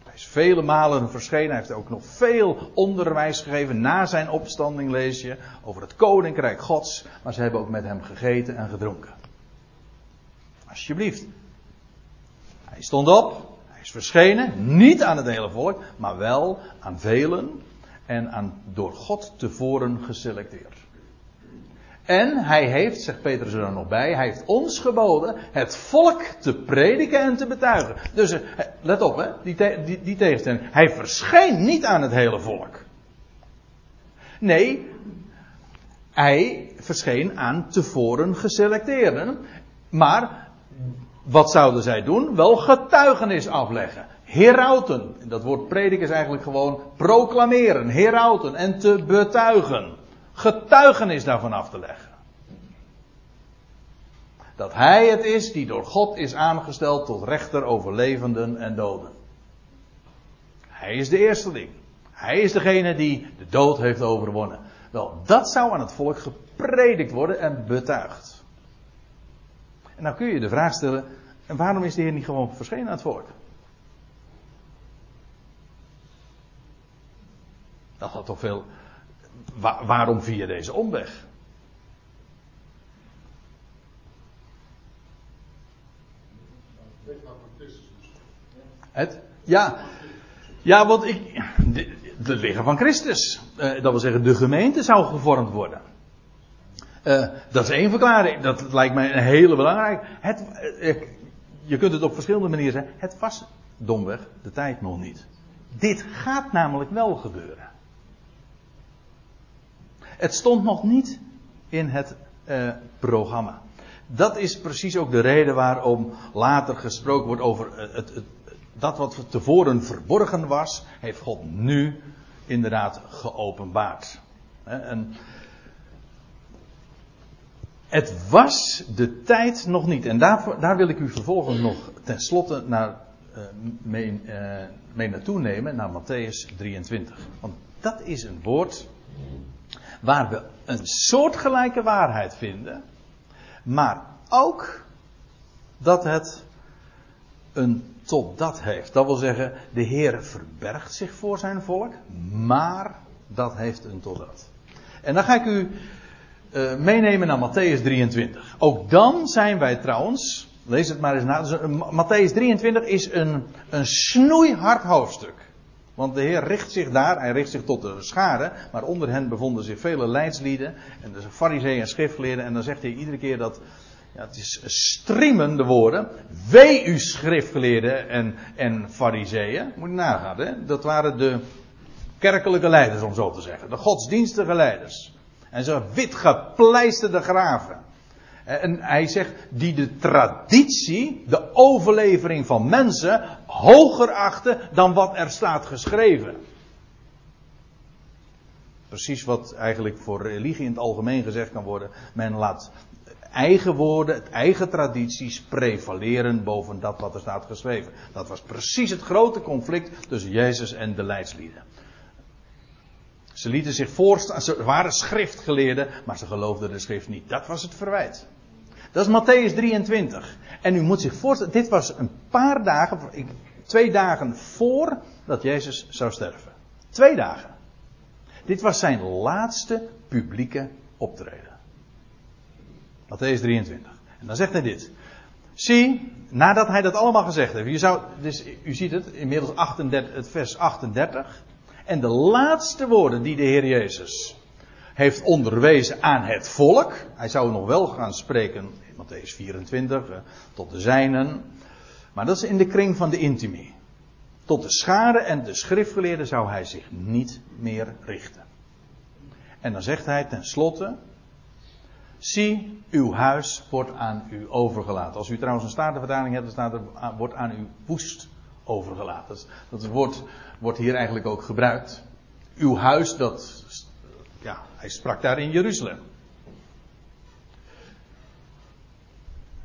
Speaker 1: Hij is vele malen verschenen, hij heeft ook nog veel onderwijs gegeven na zijn opstanding lees je over het koninkrijk gods, maar ze hebben ook met hem gegeten en gedronken. Alsjeblieft. Hij stond op, is verschenen, niet aan het hele volk, maar wel aan velen en aan door God tevoren geselecteerd. En hij heeft, zegt Petrus er dan nog bij, hij heeft ons geboden het volk te prediken en te betuigen. Dus eh, let op, hè, die, die, die tegenstelling. Hij verscheen niet aan het hele volk. Nee, hij verscheen aan tevoren geselecteerden. Maar wat zouden zij doen? Wel getuigenis afleggen. Herauten. Dat woord prediken is eigenlijk gewoon proclameren, herauten en te betuigen. Getuigenis daarvan af te leggen. Dat hij het is die door God is aangesteld tot rechter over levenden en doden. Hij is de eerste ding. Hij is degene die de dood heeft overwonnen. Wel, dat zou aan het volk gepredikt worden en betuigd. En dan kun je de vraag stellen: en waarom is de Heer niet gewoon verschenen aan het volk? Dat had toch veel. waarom via deze omweg? Het? Ja. Ja, want ik. De, lichaam van Christus. Uh, dat wil zeggen, de gemeente zou gevormd worden. Uh, dat is één verklaring. Dat lijkt mij een hele belangrijke. Het, uh, je kunt het op verschillende manieren zeggen. Het was domweg de tijd nog niet. Dit gaat namelijk wel gebeuren. Het stond nog niet in het uh, programma. Dat is precies ook de reden waarom later gesproken wordt over het, het, dat wat tevoren verborgen was, heeft God nu inderdaad geopenbaard. En het was de tijd nog niet. En daar, daar wil ik u vervolgens nog tenslotte naar, uh, mee, uh, mee naartoe nemen, naar Matthäus 23. Want dat is een woord waar we een soortgelijke waarheid vinden, maar ook dat het een totdat heeft. Dat wil zeggen, de Heer verbergt zich voor zijn volk, maar dat heeft een totdat. En dan ga ik u uh, meenemen naar Matthäus 23. Ook dan zijn wij trouwens, lees het maar eens na, dus, Matthäus 23 is een, een snoeihard hoofdstuk. Want de Heer richt zich daar, hij richt zich tot de scharen, maar onder hen bevonden zich vele leidslieden en dus fariseeën en schriftgeleerden. En dan zegt hij iedere keer dat, ja, het is streamende woorden, wee u schriftgeleerden en, en fariseeën. Moet je nagaan, hè? dat waren de kerkelijke leiders om zo te zeggen, de godsdienstige leiders. En ze wit gepleisterde graven. En hij zegt, die de traditie, de overlevering van mensen, hoger achten dan wat er staat geschreven. Precies wat eigenlijk voor religie in het algemeen gezegd kan worden. Men laat eigen woorden, eigen tradities prevaleren boven dat wat er staat geschreven. Dat was precies het grote conflict tussen Jezus en de leidslieden. Ze lieten zich voorstaan, ze waren schriftgeleerden, maar ze geloofden de schrift niet. Dat was het verwijt. Dat is Matthäus 23. En u moet zich voorstellen, dit was een paar dagen, twee dagen voor dat Jezus zou sterven. Twee dagen. Dit was zijn laatste publieke optreden. Matthäus 23. En dan zegt hij dit. Zie, nadat hij dat allemaal gezegd heeft. Je zou, dus, u ziet het, inmiddels 38, het vers 38. En de laatste woorden die de Heer Jezus heeft onderwezen aan het volk. Hij zou nog wel gaan spreken in Matthäus 24 eh, tot de zijnen. Maar dat is in de kring van de intimie. Tot de schade en de schriftgeleerden zou hij zich niet meer richten. En dan zegt hij tenslotte. Zie, uw huis wordt aan u overgelaten. Als u trouwens een statenvertaling hebt, dan staat er, wordt aan u woest overgelaten. Dat, dat woord wordt hier eigenlijk ook gebruikt. Uw huis, dat, ja, hij sprak daar in Jeruzalem.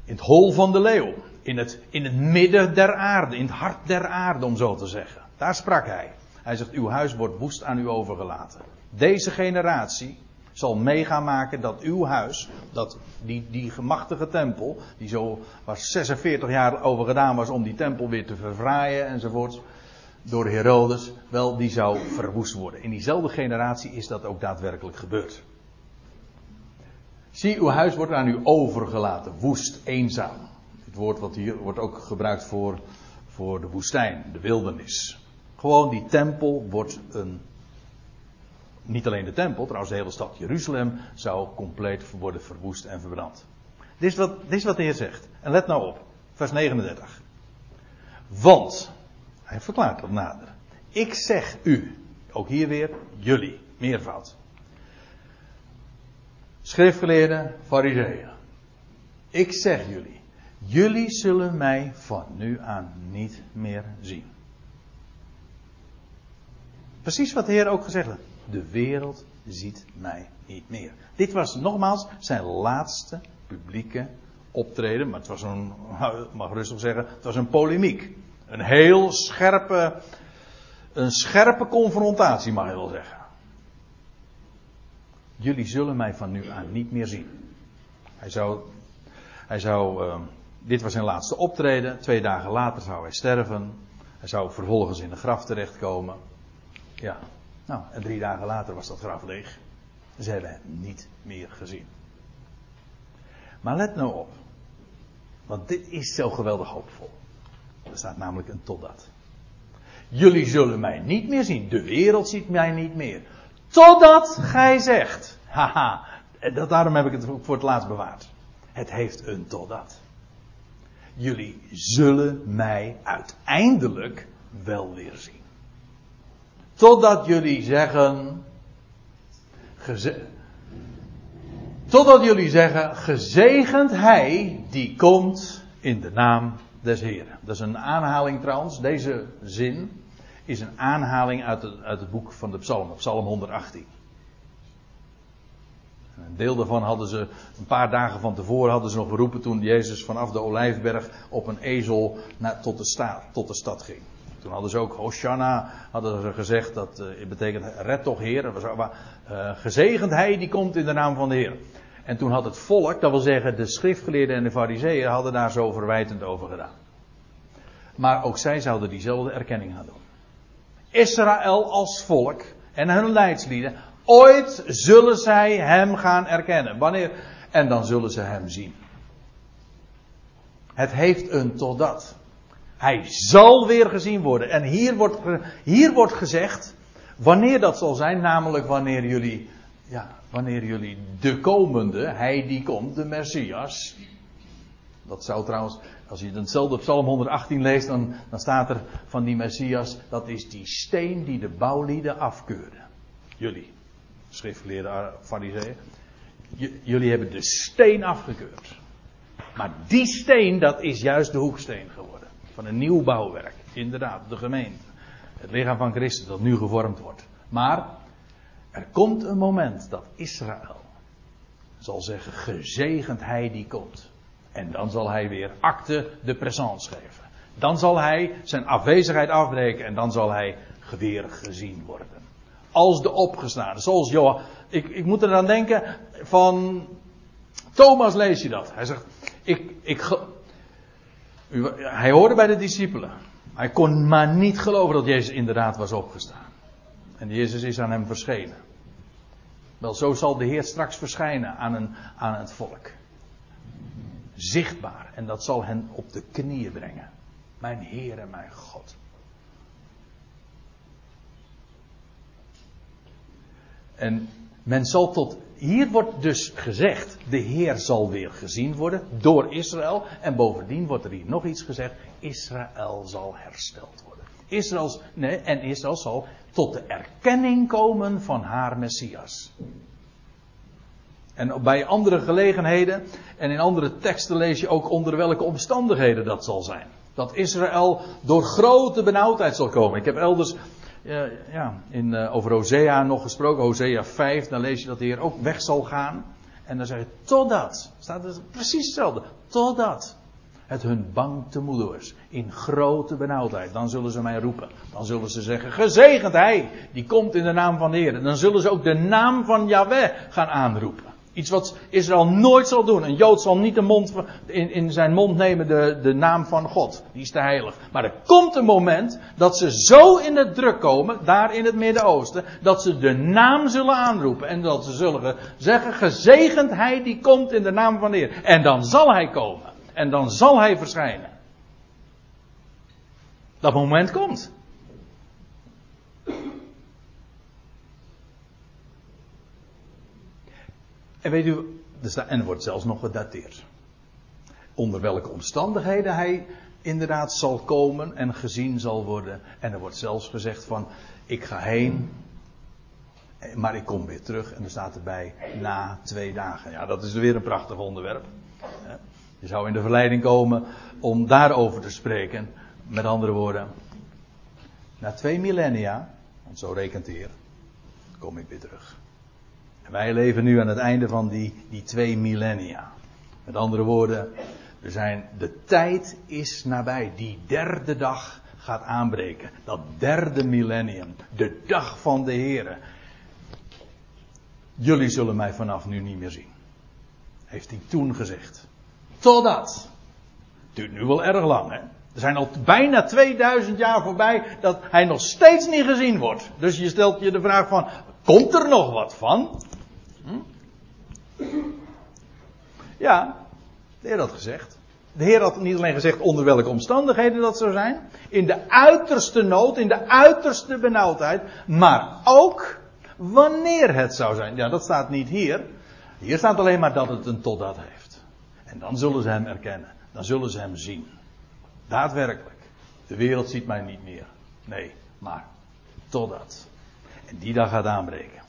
Speaker 1: In het hol van de leeuw. In het, in het midden der aarde, in het hart der aarde om zo te zeggen. Daar sprak hij. Hij zegt, uw huis wordt woest aan u overgelaten. Deze generatie zal meegaan maken dat uw huis, dat die, die gemachtige tempel, die zo was 46 jaar over gedaan was om die tempel weer te verfraaien enzovoort, door Herodes, wel, die zou verwoest worden. In diezelfde generatie is dat ook daadwerkelijk gebeurd. Zie, uw huis wordt aan u overgelaten, woest, eenzaam. Het woord wat hier wordt ook gebruikt voor, voor de woestijn, de wildernis. Gewoon die tempel wordt een niet alleen de tempel, trouwens de hele stad Jeruzalem zou compleet worden verwoest en verbrand. Dit is wat, dit is wat de Heer zegt. En let nou op, vers 39. Want, hij verklaart dat nader. Ik zeg u, ook hier weer jullie, meervoud. Schriftgeleerden, fariseeën. Ik zeg jullie, jullie zullen mij van nu aan niet meer zien. Precies wat de Heer ook gezegd heeft. De wereld ziet mij niet meer. Dit was nogmaals zijn laatste publieke optreden. Maar het was een, mag rustig zeggen, het was een polemiek. Een heel scherpe, een scherpe confrontatie mag je wel zeggen. Jullie zullen mij van nu aan niet meer zien. Hij zou, hij zou, uh, dit was zijn laatste optreden. Twee dagen later zou hij sterven. Hij zou vervolgens in een graf terechtkomen. Ja, nou, en drie dagen later was dat graf leeg. Ze hebben hem niet meer gezien. Maar let nou op. Want dit is zo geweldig hoopvol. Er staat namelijk een totdat. Jullie zullen mij niet meer zien. De wereld ziet mij niet meer. Totdat gij zegt. Haha. Dat, daarom heb ik het voor het laatst bewaard. Het heeft een totdat. Jullie zullen mij uiteindelijk wel weer zien. Totdat jullie zeggen. Totdat jullie zeggen, gezegend hij die komt in de naam des Heren. Dat is een aanhaling trouwens. Deze zin is een aanhaling uit het, boek van de Psalmen, Psalm 118. Een deel daarvan hadden ze een paar dagen van tevoren hadden ze nog geroepen toen Jezus vanaf de Olijfberg op een ezel naar, tot, de tot de stad ging. Toen hadden ze ook Hosanna, hadden ze gezegd, dat uh, betekent red toch Heer. Was, uh, gezegend hij die komt in de naam van de Heer. En toen had het volk, dat wil zeggen de schriftgeleerden en de fariseeën, hadden daar zo verwijtend over gedaan. Maar ook zij zouden diezelfde erkenning gaan doen. Israël als volk en hun leidslieden, ooit zullen zij hem gaan erkennen. Wanneer? En dan zullen ze hem zien. Het heeft een totdat. Hij zal weer gezien worden. En hier wordt, hier wordt gezegd, wanneer dat zal zijn, namelijk wanneer jullie, ja, wanneer jullie de komende, hij die komt, de Messias. Dat zou trouwens, als je hetzelfde Psalm 118 leest, dan, dan staat er van die Messias, dat is die steen die de bouwlieden afkeurden. Jullie, schriftgeleerde fariseeën. Jullie hebben de steen afgekeurd. Maar die steen, dat is juist de hoeksteen geworden. Van een nieuw bouwwerk. Inderdaad, de gemeente. Het lichaam van Christus dat nu gevormd wordt. Maar er komt een moment dat Israël zal zeggen: gezegend hij die komt. En dan zal hij weer acte de présence geven. Dan zal hij zijn afwezigheid afbreken en dan zal hij weer gezien worden. Als de opgestaan. Zoals Johan. Ik, ik moet er aan denken van. Thomas lees je dat. Hij zegt: ik, ik, hij hoorde bij de discipelen. Hij kon maar niet geloven dat Jezus inderdaad was opgestaan. En Jezus is aan hem verschenen. Wel, zo zal de Heer straks verschijnen aan, een, aan het volk. Zichtbaar. En dat zal hen op de knieën brengen. Mijn Heer en mijn God. En men zal tot. Hier wordt dus gezegd: de Heer zal weer gezien worden door Israël. En bovendien wordt er hier nog iets gezegd: Israël zal hersteld worden. Israël, nee, en Israël zal tot de erkenning komen van haar Messias. En bij andere gelegenheden en in andere teksten lees je ook onder welke omstandigheden dat zal zijn. Dat Israël door grote benauwdheid zal komen. Ik heb elders uh, ja, in, uh, over Hosea nog gesproken, Hosea 5, dan lees je dat de Heer ook weg zal gaan. En dan zeg je, totdat, staat het precies hetzelfde, totdat het hun bang te. In grote benauwdheid. Dan zullen ze mij roepen. Dan zullen ze zeggen, gezegend hij, die komt in de naam van de Heer. En dan zullen ze ook de naam van Yahweh gaan aanroepen. Iets wat Israël nooit zal doen. Een Jood zal niet de mond, in, zijn mond nemen de, de naam van God. Die is te heilig. Maar er komt een moment dat ze zo in het druk komen, daar in het Midden-Oosten, dat ze de naam zullen aanroepen. En dat ze zullen zeggen, gezegend hij die komt in de naam van de Heer. En dan zal hij komen. En dan zal hij verschijnen. Dat moment komt. En weet u, en wordt zelfs nog gedateerd. Onder welke omstandigheden hij inderdaad zal komen en gezien zal worden. En er wordt zelfs gezegd van, ik ga heen, maar ik kom weer terug. En er staat erbij, na twee dagen. Ja, dat is weer een prachtig onderwerp. Je zou in de verleiding komen om daarover te spreken. Met andere woorden, na twee millennia, want zo rekent de Heer, kom ik weer terug. Wij leven nu aan het einde van die, die twee millennia. Met andere woorden, we zijn, de tijd is nabij. Die derde dag gaat aanbreken. Dat derde millennium. De dag van de Heer. Jullie zullen mij vanaf nu niet meer zien. Heeft hij toen gezegd. Totdat. Duurt nu wel erg lang, hè? Er zijn al bijna 2000 jaar voorbij dat hij nog steeds niet gezien wordt. Dus je stelt je de vraag van, komt er nog wat van? Hm? Ja, de Heer had gezegd. De Heer had niet alleen gezegd onder welke omstandigheden dat zou zijn. In de uiterste nood, in de uiterste benauwdheid. Maar ook wanneer het zou zijn. Ja, dat staat niet hier. Hier staat alleen maar dat het een totdat heeft. En dan zullen ze hem erkennen. Dan zullen ze hem zien. Daadwerkelijk. De wereld ziet mij niet meer. Nee, maar totdat. Die dag gaat aanbreken.